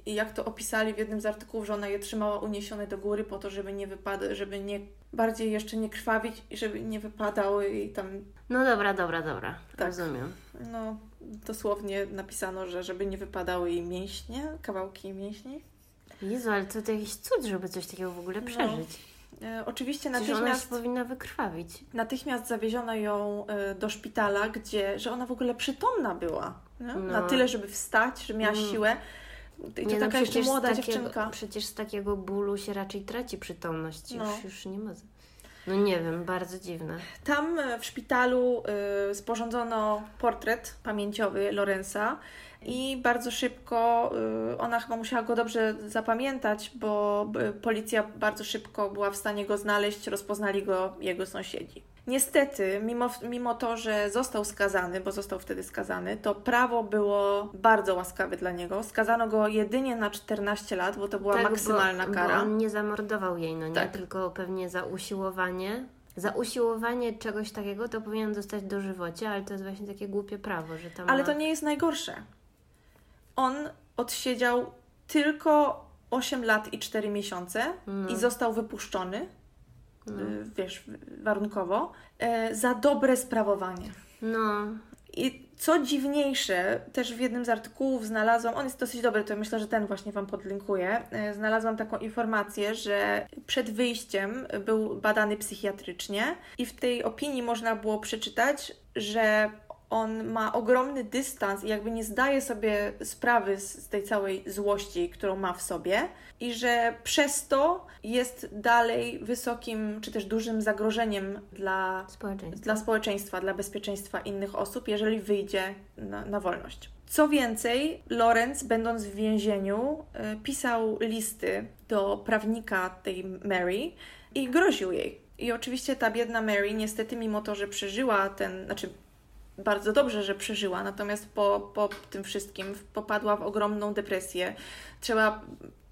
I jak to opisali w jednym z artykułów, że ona je trzymała uniesione do góry po to, żeby nie wypadały, żeby nie bardziej jeszcze nie krwawić i żeby nie wypadały i tam, No dobra, dobra, dobra. Tak. Rozumiem. no dosłownie napisano, że żeby nie wypadały jej mięśnie, kawałki mięśni. Jezu, ale to, to jakiś cud, żeby coś takiego w ogóle No. przeżyć. E, oczywiście Przecież natychmiast... powinna wykrwawić. Natychmiast zawieziono ją e, do szpitala, gdzie, że ona w ogóle przytomna była. No. Na tyle, żeby wstać, że miała Mm. siłę. I to Nie, no taka jeszcze przecież młoda takiego, dziewczynka. Przecież z takiego bólu się raczej traci przytomność. No. Już, już nie ma. No nie wiem, bardzo dziwne. Tam e, w szpitalu e, sporządzono portret pamięciowy Lorenza i bardzo szybko e, ona chyba musiała go dobrze zapamiętać, bo policja bardzo szybko była w stanie go znaleźć, rozpoznali go jego sąsiedzi. Niestety, mimo, mimo to, że został skazany, bo został wtedy skazany, to prawo było bardzo łaskawe dla niego. Skazano go jedynie na 14 lat, bo to była Tak, maksymalna bo, kara. Bo on nie zamordował jej, no nie? Tak. Tylko pewnie za usiłowanie. Za usiłowanie czegoś takiego to powinien dostać dożywocie, ale to jest właśnie takie głupie prawo, że tam. Ale ma... to nie jest najgorsze. On odsiedział tylko 8 lat i 4 miesiące No. i został wypuszczony, No. y, wiesz, warunkowo, e, za dobre sprawowanie. No, I co dziwniejsze, też w jednym z artykułów znalazłam, on jest dosyć dobry, to myślę, że ten właśnie Wam podlinkuję. e, Znalazłam taką informację, że przed wyjściem był badany psychiatrycznie i w tej opinii można było przeczytać, że on ma ogromny dystans i jakby nie zdaje sobie sprawy z, tej całej złości, którą ma w sobie, i że przez to jest dalej wysokim czy też dużym zagrożeniem dla społeczeństwo. dla społeczeństwa, dla bezpieczeństwa innych osób, jeżeli wyjdzie na, na wolność. Co więcej, Lorenz, będąc w więzieniu, e, pisał listy do prawnika tej Mary i groził jej. I oczywiście ta biedna Mary, niestety, mimo to, że przeżyła ten, znaczy bardzo dobrze, że przeżyła, natomiast po, po tym wszystkim popadła w ogromną depresję. Trzeba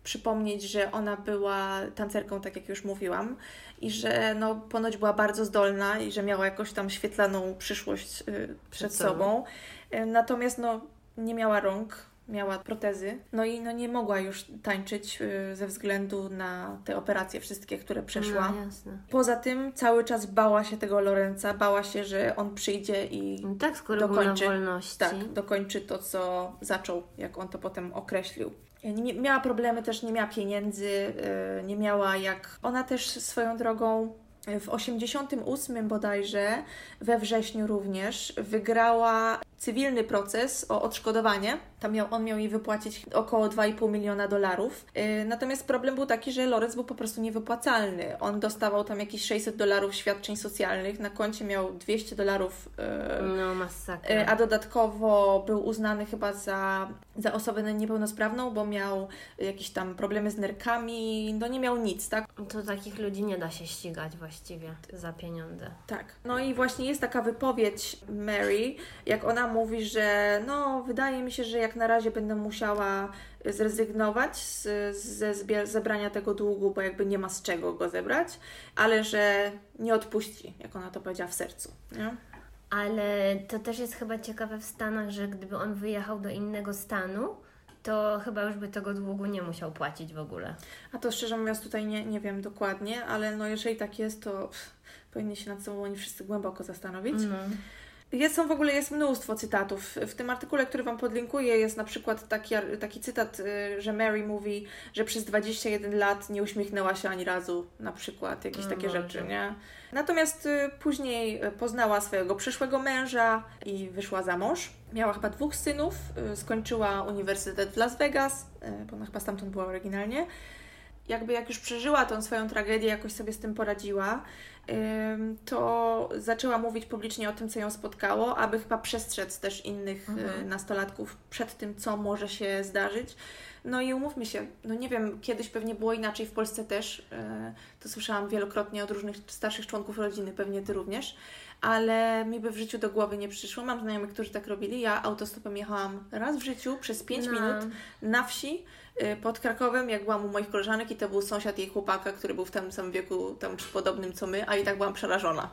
przypomnieć, że ona była tancerką, tak jak już mówiłam, i że no, ponoć była bardzo zdolna i że miała jakąś tam świetlaną przyszłość y, przed, Przed sobą. sobą. Y, Natomiast no, nie miała rąk, miała protezy. No i no nie mogła już tańczyć y, ze względu na te operacje wszystkie, które przeszła. No, jasne. Poza tym cały czas bała się tego Lorenza, bała się, że on przyjdzie i No tak, skoro Dokończy. wolności. tak, dokończy to, co zaczął, jak on to potem określił. Nie, miała problemy też, nie miała pieniędzy, y, nie miała jak... Ona też swoją drogą w 88 bodajże, we wrześniu również, wygrała cywilny proces o odszkodowanie. Tam miał, on miał jej wypłacić około 2,5 miliona dolarów. Yy, natomiast problem był taki, że Lorenz był po prostu niewypłacalny. On dostawał tam jakieś 600 dolarów świadczeń socjalnych, na koncie miał 200 dolarów, yy, No masakra. yy, a dodatkowo był uznany chyba za, za osobę niepełnosprawną, bo miał jakieś tam problemy z nerkami, no nie miał nic, tak? To takich ludzi nie da się ścigać właściwie za pieniądze. Tak. No i właśnie jest taka wypowiedź Mary, jak ona mówi, że no, wydaje mi się, że jak na razie będę musiała zrezygnować z, ze zbier- zebrania tego długu, bo jakby nie ma z czego go zebrać, ale że nie odpuści, jak ona to powiedziała w sercu. Nie? Ale to też jest chyba ciekawe w Stanach, że gdyby on wyjechał do innego stanu, to chyba już by tego długu nie musiał płacić w ogóle. A to szczerze mówiąc tutaj nie, nie wiem dokładnie, ale no jeżeli tak jest, to pff, powinni się nad sobą oni wszyscy głęboko zastanowić. Jest, są w ogóle jest mnóstwo cytatów. W tym artykule, który Wam podlinkuję, jest na przykład taki, taki cytat, y, że Mary mówi, że przez 21 lat nie uśmiechnęła się ani razu, na przykład, jakieś O takie Boże. rzeczy, nie? Natomiast y, później y, poznała swojego przyszłego męża i wyszła za mąż. Miała chyba dwóch synów, skończyła uniwersytet w Las Vegas, bo ona chyba stamtąd była oryginalnie jakby jak już przeżyła tą swoją tragedię, jakoś sobie z tym poradziła, to zaczęła mówić publicznie o tym, co ją spotkało, aby chyba przestrzec też innych Mhm. y, nastolatków przed tym, co może się zdarzyć. No i umówmy się, no nie wiem, kiedyś pewnie było inaczej, w Polsce też, y, to słyszałam wielokrotnie od różnych starszych członków rodziny, pewnie Ty również, ale mi by w życiu do głowy nie przyszło. Mam znajomych, którzy tak robili. Ja autostopem jechałam raz w życiu przez 5 No. minut na wsi pod Krakowem, jak byłam u moich koleżanek i to był sąsiad jej chłopaka, który był w tym samym wieku, tam czy podobnym co my, a i tak byłam przerażona.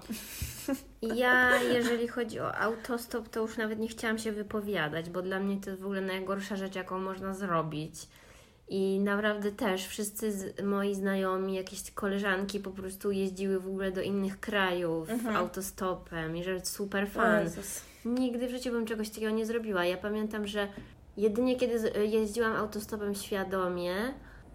Ja, jeżeli chodzi o autostop, to już nawet nie chciałam się wypowiadać, bo dla mnie to jest w ogóle najgorsza rzecz, jaką można zrobić. I naprawdę też wszyscy z, moi znajomi, jakieś koleżanki po prostu jeździły w ogóle do innych krajów Mhm. autostopem i że super fan. Nigdy w życiu bym czegoś takiego nie zrobiła. Ja pamiętam, że jedynie kiedy jeździłam autostopem świadomie,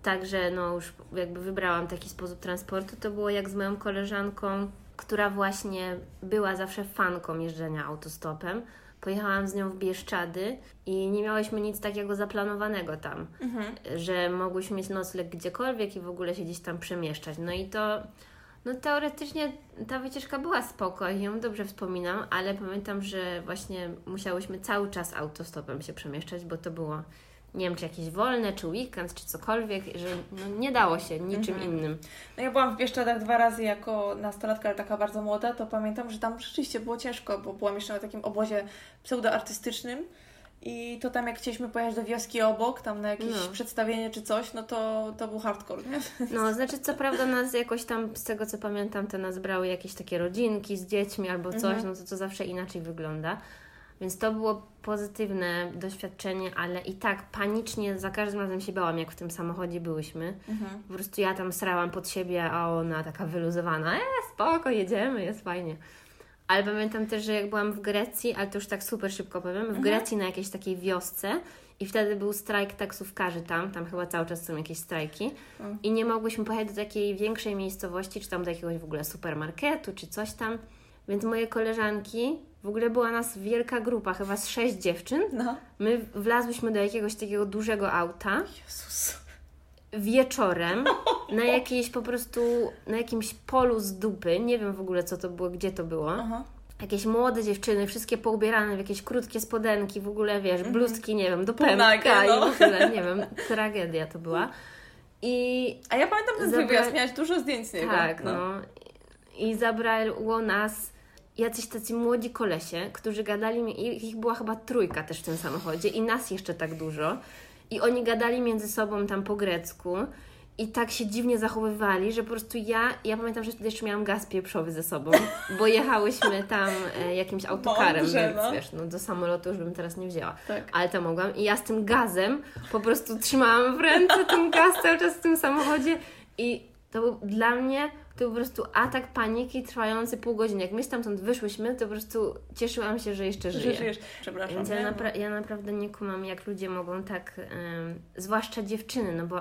także no już jakby wybrałam taki sposób transportu, to było jak z moją koleżanką, która właśnie była zawsze fanką jeżdżenia autostopem. Pojechałam z nią w Bieszczady i nie miałyśmy nic takiego zaplanowanego tam, Mhm. że mogłyśmy mieć nocleg gdziekolwiek i w ogóle się gdzieś tam przemieszczać. No i to, no teoretycznie ta wycieczka była spoko i ją dobrze wspominam, ale pamiętam, że właśnie musiałyśmy cały czas autostopem się przemieszczać, bo to było, nie wiem, czy jakieś wolne, czy weekend, czy cokolwiek, że no, nie dało się niczym Mhm. innym. No ja byłam w Bieszczadach dwa razy jako nastolatka, ale taka bardzo młoda, to pamiętam, że tam rzeczywiście było ciężko, bo byłam jeszcze na takim obozie pseudoartystycznym i to tam jak chcieliśmy pojechać do wioski obok, tam na jakieś No. przedstawienie czy coś, no to, to był hardcore, nie? No, znaczy, co prawda nas jakoś tam, z tego co pamiętam, to nas brały jakieś takie rodzinki z dziećmi albo coś, Mhm. no to to zawsze inaczej wygląda. Więc to było pozytywne doświadczenie, ale i tak panicznie za każdym razem się bałam, jak w tym samochodzie byłyśmy. Mhm. Po prostu ja tam srałam pod siebie, a ona taka wyluzowana, e, spoko, jedziemy, jest fajnie. Ale pamiętam też, że jak byłam w Grecji, ale to już tak super szybko powiem, w Mhm. Grecji na jakiejś takiej wiosce i wtedy był strajk taksówkarzy tam, tam chyba cały czas są jakieś strajki Mm. i nie mogłyśmy pojechać do takiej większej miejscowości, czy tam do jakiegoś w ogóle supermarketu, czy coś tam. Więc moje koleżanki, w ogóle była nas wielka grupa, chyba z sześć dziewczyn. No. My wlazłyśmy do jakiegoś takiego dużego auta Jezus. Wieczorem na jakiejś po prostu, na jakimś polu z dupy. Nie wiem w ogóle co to było, gdzie to było. Aha. Jakieś młode dziewczyny, wszystkie poubierane w jakieś krótkie spodenki, w ogóle wiesz, Mhm. bluzki, nie wiem, do pępka no. i w ogóle, nie wiem, tragedia to była. I A ja pamiętam ten Zabra- wyjazd, miałaś dużo zdjęć z niego. tak, no. I zabrało nas jacyś tacy młodzi kolesie, którzy gadali, mi- i ich była chyba trójka też w tym samochodzie i nas jeszcze tak dużo. I oni gadali między sobą tam po grecku i tak się dziwnie zachowywali, że po prostu ja, ja pamiętam, że wtedy jeszcze miałam gaz pieprzowy ze sobą, bo jechałyśmy tam e, jakimś autokarem, więc wiesz, no do samolotu już bym teraz nie wzięła. Tak. Ale to mogłam i ja z tym gazem po prostu trzymałam w ręce ten gaz cały czas w tym samochodzie i to był dla mnie to po prostu atak paniki trwający pół godziny. Jak my stamtąd wyszłyśmy, to po prostu cieszyłam się, że jeszcze żyję. Że żyjesz. Przepraszam. Więc ja, nie? napra- ja naprawdę nie kumam, jak ludzie mogą tak, zwłaszcza dziewczyny, no bo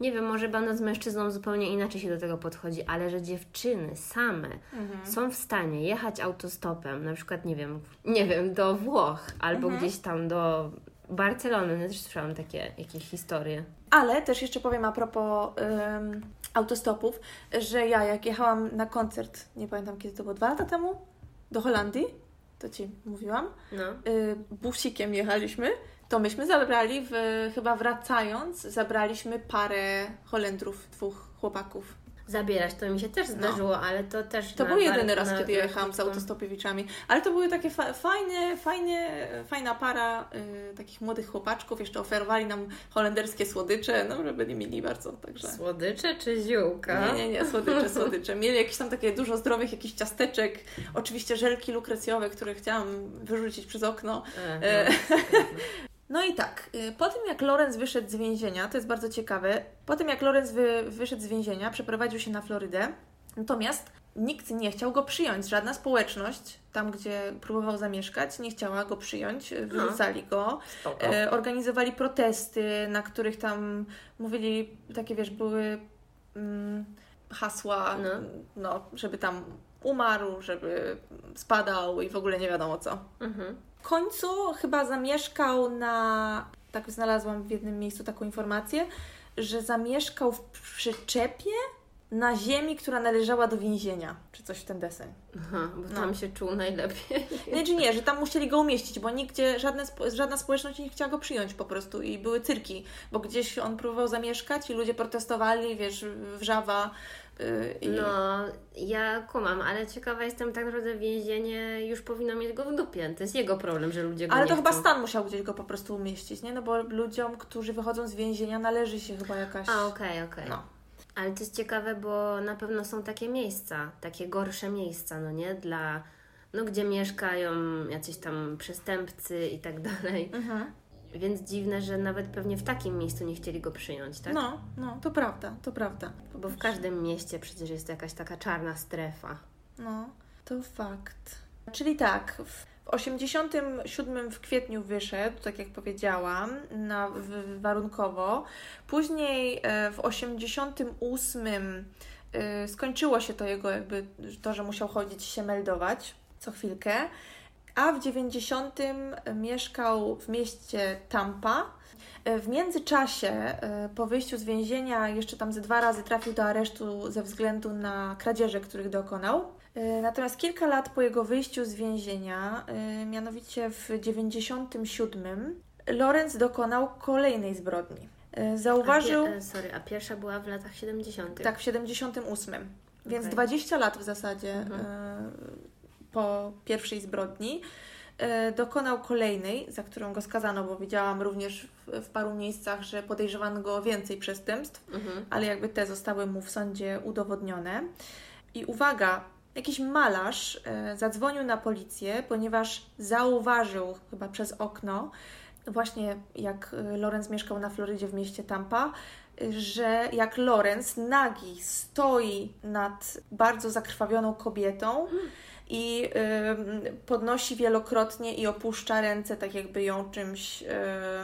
nie wiem, może będąc mężczyzną zupełnie inaczej się do tego podchodzi, ale że dziewczyny same Mhm. są w stanie jechać autostopem, na przykład, nie wiem, nie wiem, do Włoch albo Mhm. gdzieś tam do Barcelony, ja też słyszałam takie jakieś historie. Ale też jeszcze powiem a propos autostopów, że ja jak jechałam na koncert, nie pamiętam kiedy to było, dwa lata temu, do Holandii, to Ci mówiłam, No. y, busikiem jechaliśmy, to myśmy zabrali, w, chyba wracając, zabraliśmy parę Holendrów, dwóch chłopaków. Zabierać to mi się też zdarzyło, ale to też. No. To na był jedyny raz, na- kiedy na jechałam z krótko. autostopowiewiczami, ale to były takie fa- fajne, fajne, fajna para y, takich młodych chłopaczków, jeszcze oferowali nam holenderskie słodycze, no, że byli mili bardzo, także... Słodycze czy ziółka? Nie, nie, nie, słodycze, słodycze. Mieli jakieś tam takie dużo zdrowych jakichś ciasteczek, oczywiście żelki lukrecjowe, które chciałam wyrzucić przez okno. Aha. No i tak, y, po tym jak Lorenz wyszedł z więzienia, to jest bardzo ciekawe, po tym jak Lorenz wy, wyszedł z więzienia, przeprowadził się na Florydę, natomiast nikt nie chciał go przyjąć, żadna społeczność, tam gdzie próbował zamieszkać, nie chciała go przyjąć, wyrzucali go. E, organizowali protesty, na których tam mówili, takie wiesz, były mm, hasła, No. no. żeby tam umarł, żeby spadał i w ogóle nie wiadomo co. Mhm. W końcu chyba zamieszkał na, tak znalazłam w jednym miejscu taką informację, że zamieszkał w przyczepie na ziemi, która należała do więzienia, czy coś w ten deseń. Aha, bo No. tam się czuł najlepiej. Nie, czy nie, że tam musieli go umieścić, bo nigdzie żadne, żadna społeczność nie chciała go przyjąć po prostu i były cyrki, bo gdzieś on próbował zamieszkać i ludzie protestowali, wiesz, wrzawa yy, i... No, ja kumam, ale ciekawa jestem, tak naprawdę więzienie już powinno mieć go w dupie. To jest jego problem, że ludzie go Ale to chyba stan musiał gdzieś go po prostu umieścić, nie? No bo ludziom, którzy wychodzą z więzienia należy się chyba jakaś... A, okej, okej. No. Ale to jest ciekawe, bo na pewno są takie miejsca, takie gorsze miejsca, no nie? Dla, no gdzie mieszkają jacyś tam przestępcy i tak dalej. Mhm. Więc dziwne, że nawet pewnie w takim miejscu nie chcieli go przyjąć, tak? No, no, to prawda, to prawda. Bo w każdym mieście przecież jest jakaś taka czarna strefa. No, to fakt. Czyli tak, w w 87 w kwietniu wyszedł, tak jak powiedziałam, na, w, warunkowo. Później e, w 88 e, skończyło się to jego jakby, to, że musiał chodzić się meldować co chwilkę. A w 90 mieszkał w mieście Tampa. E, W międzyczasie, po wyjściu z więzienia, jeszcze tam ze dwa razy trafił do aresztu ze względu na kradzieże, których dokonał. E, Natomiast kilka lat po jego wyjściu z więzienia, e, mianowicie w 97, Lorenz dokonał kolejnej zbrodni. E, Zauważył. A pie- sorry, a pierwsza była w latach 70. Tak, w 78. Więc Okej. 20 lat w zasadzie Mhm. po pierwszej zbrodni. Dokonał kolejnej, za którą go skazano, bo widziałam również w, w paru miejscach, że podejrzewano go o więcej przestępstw, Mhm. ale jakby te zostały mu w sądzie udowodnione. I uwaga, jakiś malarz e, zadzwonił na policję, ponieważ zauważył chyba przez okno, właśnie jak e, Lorenz mieszkał na Florydzie w mieście Tampa, e, że jak Lorenz nagi stoi nad bardzo zakrwawioną kobietą i podnosi wielokrotnie i opuszcza ręce, tak jakby ją czymś yy,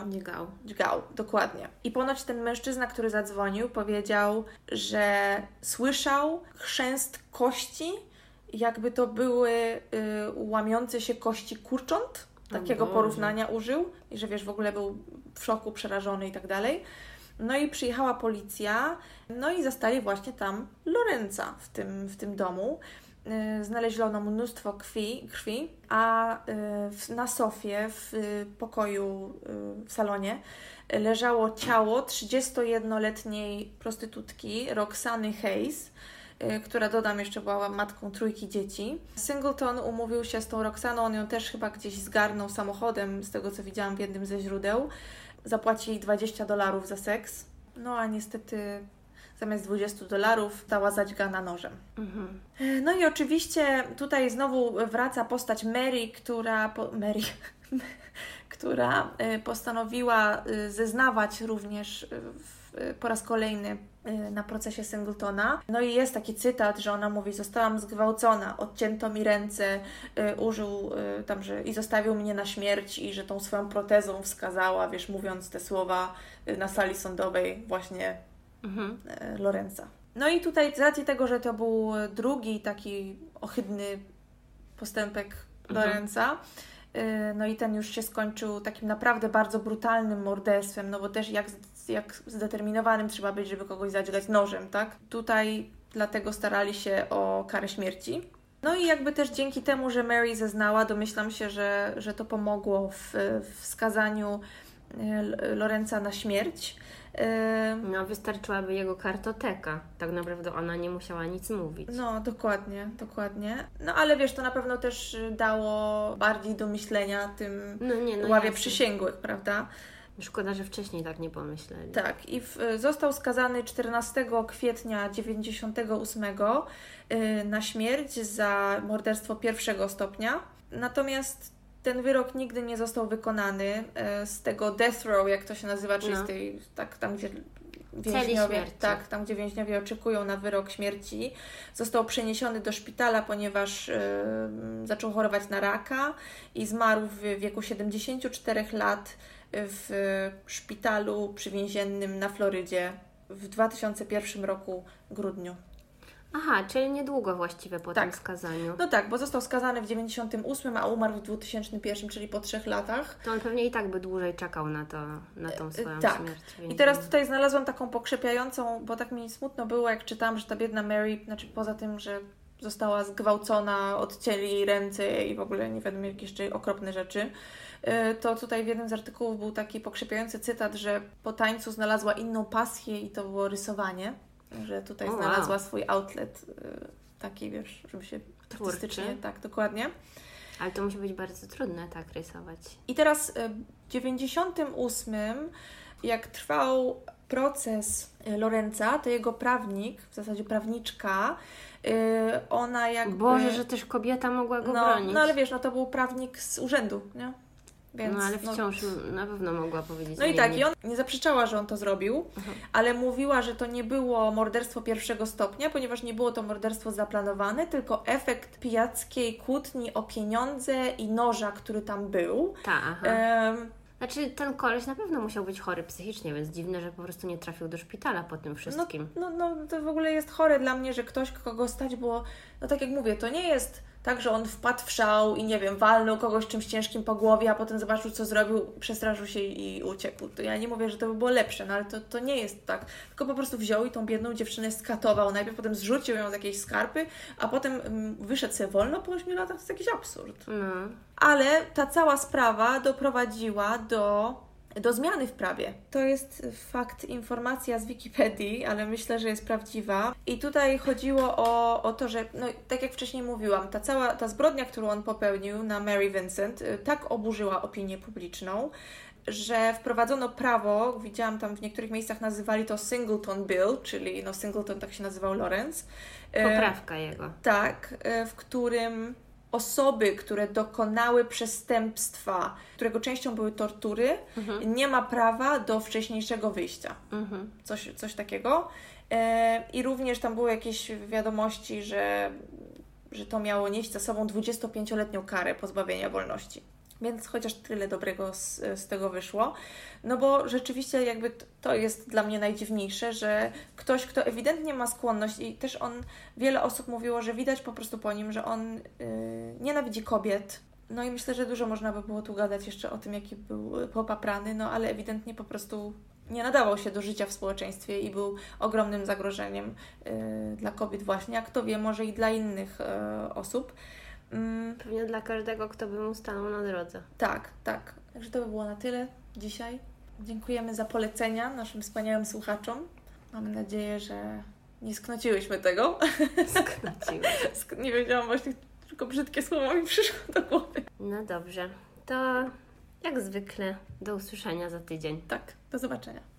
Nie gał. dźgał. Dokładnie. I ponoć ten mężczyzna, który zadzwonił, powiedział, że słyszał chrzęst kości, jakby to były y, łamiące się kości kurcząt. Takiego Boże. porównania użył i że wiesz, w ogóle był w szoku, przerażony i tak dalej. No i przyjechała policja, no i zastali właśnie tam Lorenza w tym, w tym domu. Y, Znaleziono mnóstwo krwi, krwi a y, w, na sofie w y, pokoju y, w salonie leżało ciało 31-letniej prostytutki Roxany Hayes, która dodam jeszcze była matką trójki dzieci. Singleton umówił się z tą Roxaną, on ją też chyba gdzieś zgarnął samochodem, z tego co widziałam w jednym ze źródeł. Zapłacili 20 dolarów za seks. No a niestety zamiast 20 dolarów dała zadźgana nożem. Mhm. No i oczywiście tutaj znowu wraca postać Mary, która. Po, Mary. która y, postanowiła y, zeznawać również y, w, po raz kolejny na procesie Singletona. No i jest taki cytat, że ona mówi: Zostałam zgwałcona, odcięto mi ręce, użył tam, że i zostawił mnie na śmierć, i że tą swoją protezą wskazała, wiesz, mówiąc te słowa na sali sądowej, właśnie mhm. Lorenza. No i tutaj z racji tego, że to był drugi taki ohydny postępek mhm. Lorenza, y, no i ten już się skończył takim naprawdę bardzo brutalnym morderstwem, no bo też jak, jak zdeterminowanym trzeba być, żeby kogoś zadźgać nożem, tak? Tutaj dlatego starali się o karę śmierci. No i jakby też dzięki temu, że Mary zeznała, domyślam się, że, że to pomogło w, w skazaniu y, Lorenza na śmierć. No, wystarczyłaby jego kartoteka. Tak naprawdę ona nie musiała nic mówić. No, dokładnie, dokładnie. No, ale wiesz, to na pewno też dało bardziej do myślenia tym no nie, no ławie jasne. przysięgłych, prawda? Szkoda, że wcześniej tak nie pomyśleli. Tak, i w, został skazany 14 kwietnia 98 y, na śmierć za morderstwo pierwszego stopnia. Natomiast ten wyrok nigdy nie został wykonany e, z tego death row, jak to się nazywa, czyli no. z tej, tak, tam gdzie więźniowie, tak, tam gdzie więźniowie oczekują na wyrok śmierci, został przeniesiony do szpitala, ponieważ y, zaczął chorować na raka i zmarł w wieku 74 lat w szpitalu przywięziennym na Florydzie w 2001 roku grudniu. Aha, czyli niedługo właściwie po tak. tym skazaniu. No tak, bo został skazany w 98, a umarł w 2001, czyli po trzech latach. To on pewnie i tak by dłużej czekał na, to, na tą e, swoją tak. śmierć. I teraz tutaj znalazłam taką pokrzepiającą, bo tak mi smutno było, jak czytałam, że ta biedna Mary, znaczy poza tym, że została zgwałcona, odcięli jej ręce i w ogóle nie wiadomo jakie jeszcze okropne rzeczy, e, to tutaj w jednym z artykułów był taki pokrzepiający cytat, że po tańcu znalazła inną pasję i to było rysowanie że tutaj oh, znalazła wow. swój outlet y, taki, wiesz, żeby się artystycznie, tak, dokładnie. Ale to musi być bardzo trudne tak rysować. I teraz y, w 98 jak trwał proces Lorenza, to jego prawnik, w zasadzie prawniczka, ona jakby... Boże, że też kobieta mogła go no, bronić. No ale wiesz, no to był prawnik z urzędu, nie? Więc, no ale wciąż no, na pewno mogła powiedzieć. No i tak, nie. i on nie zaprzeczała, że on to zrobił, Aha. ale mówiła, że to nie było morderstwo pierwszego stopnia, ponieważ nie było to morderstwo zaplanowane, tylko efekt pijackiej kłótni o pieniądze i noża, który tam był. Tak, znaczy, ten koleś na pewno musiał być chory psychicznie, więc dziwne, że po prostu nie trafił do szpitala po tym wszystkim. No, no, no to w ogóle jest chore dla mnie, że ktoś, kogo stać było, no tak jak mówię, to nie jest tak, że on wpadł w szał i nie wiem, walnął kogoś czymś ciężkim po głowie, a potem zobaczył, co zrobił, przestraszył się i uciekł. To ja nie mówię, że to by było lepsze, no ale to, to nie jest tak. Tylko po prostu wziął i tą biedną dziewczynę skatował. Najpierw potem zrzucił ją z jakiejś skarpy, a potem um, wyszedł sobie wolno po 8 latach. To jest jakiś absurd. No. Ale ta cała sprawa doprowadziła do do zmiany w prawie. To jest fakt, informacja z Wikipedii, ale myślę, że jest prawdziwa. I tutaj chodziło o, o to, że, no, tak jak wcześniej mówiłam, ta cała ta zbrodnia, którą on popełnił na Mary Vincent, y, tak oburzyła opinię publiczną, że wprowadzono prawo, widziałam tam w niektórych miejscach nazywali to Singleton Bill, czyli no Singleton tak się nazywał Lawrence. Y, Poprawka jego. Tak, y, w którym osoby, które dokonały przestępstwa, którego częścią były tortury, mhm. nie ma prawa do wcześniejszego wyjścia. Mhm. Coś, coś takiego. E, I również tam były jakieś wiadomości, że, że to miało nieść za sobą 25-letnią karę pozbawienia wolności. Więc chociaż tyle dobrego z, z tego wyszło. No bo rzeczywiście jakby to jest dla mnie najdziwniejsze, że ktoś, kto ewidentnie ma skłonność i też on, wiele osób mówiło, że widać po prostu po nim, że on yy, nienawidzi kobiet. No i myślę, że dużo można by było tu gadać jeszcze o tym, jaki był popaprany, no ale ewidentnie po prostu nie nadawał się do życia w społeczeństwie i był ogromnym zagrożeniem yy, dla kobiet właśnie, a kto wie, może i dla innych yy, osób. Mm. Pewnie dla każdego, kto by mu stanął na drodze. Tak, tak. Także to by było na tyle dzisiaj. Dziękujemy za polecenia naszym wspaniałym słuchaczom. Mamy nadzieję, że nie sknociłyśmy tego. Sknociłeś. nie wiedziałam właśnie, tylko brzydkie słowo mi przyszło do głowy. No dobrze. To jak zwykle do usłyszenia za tydzień. Tak, do zobaczenia.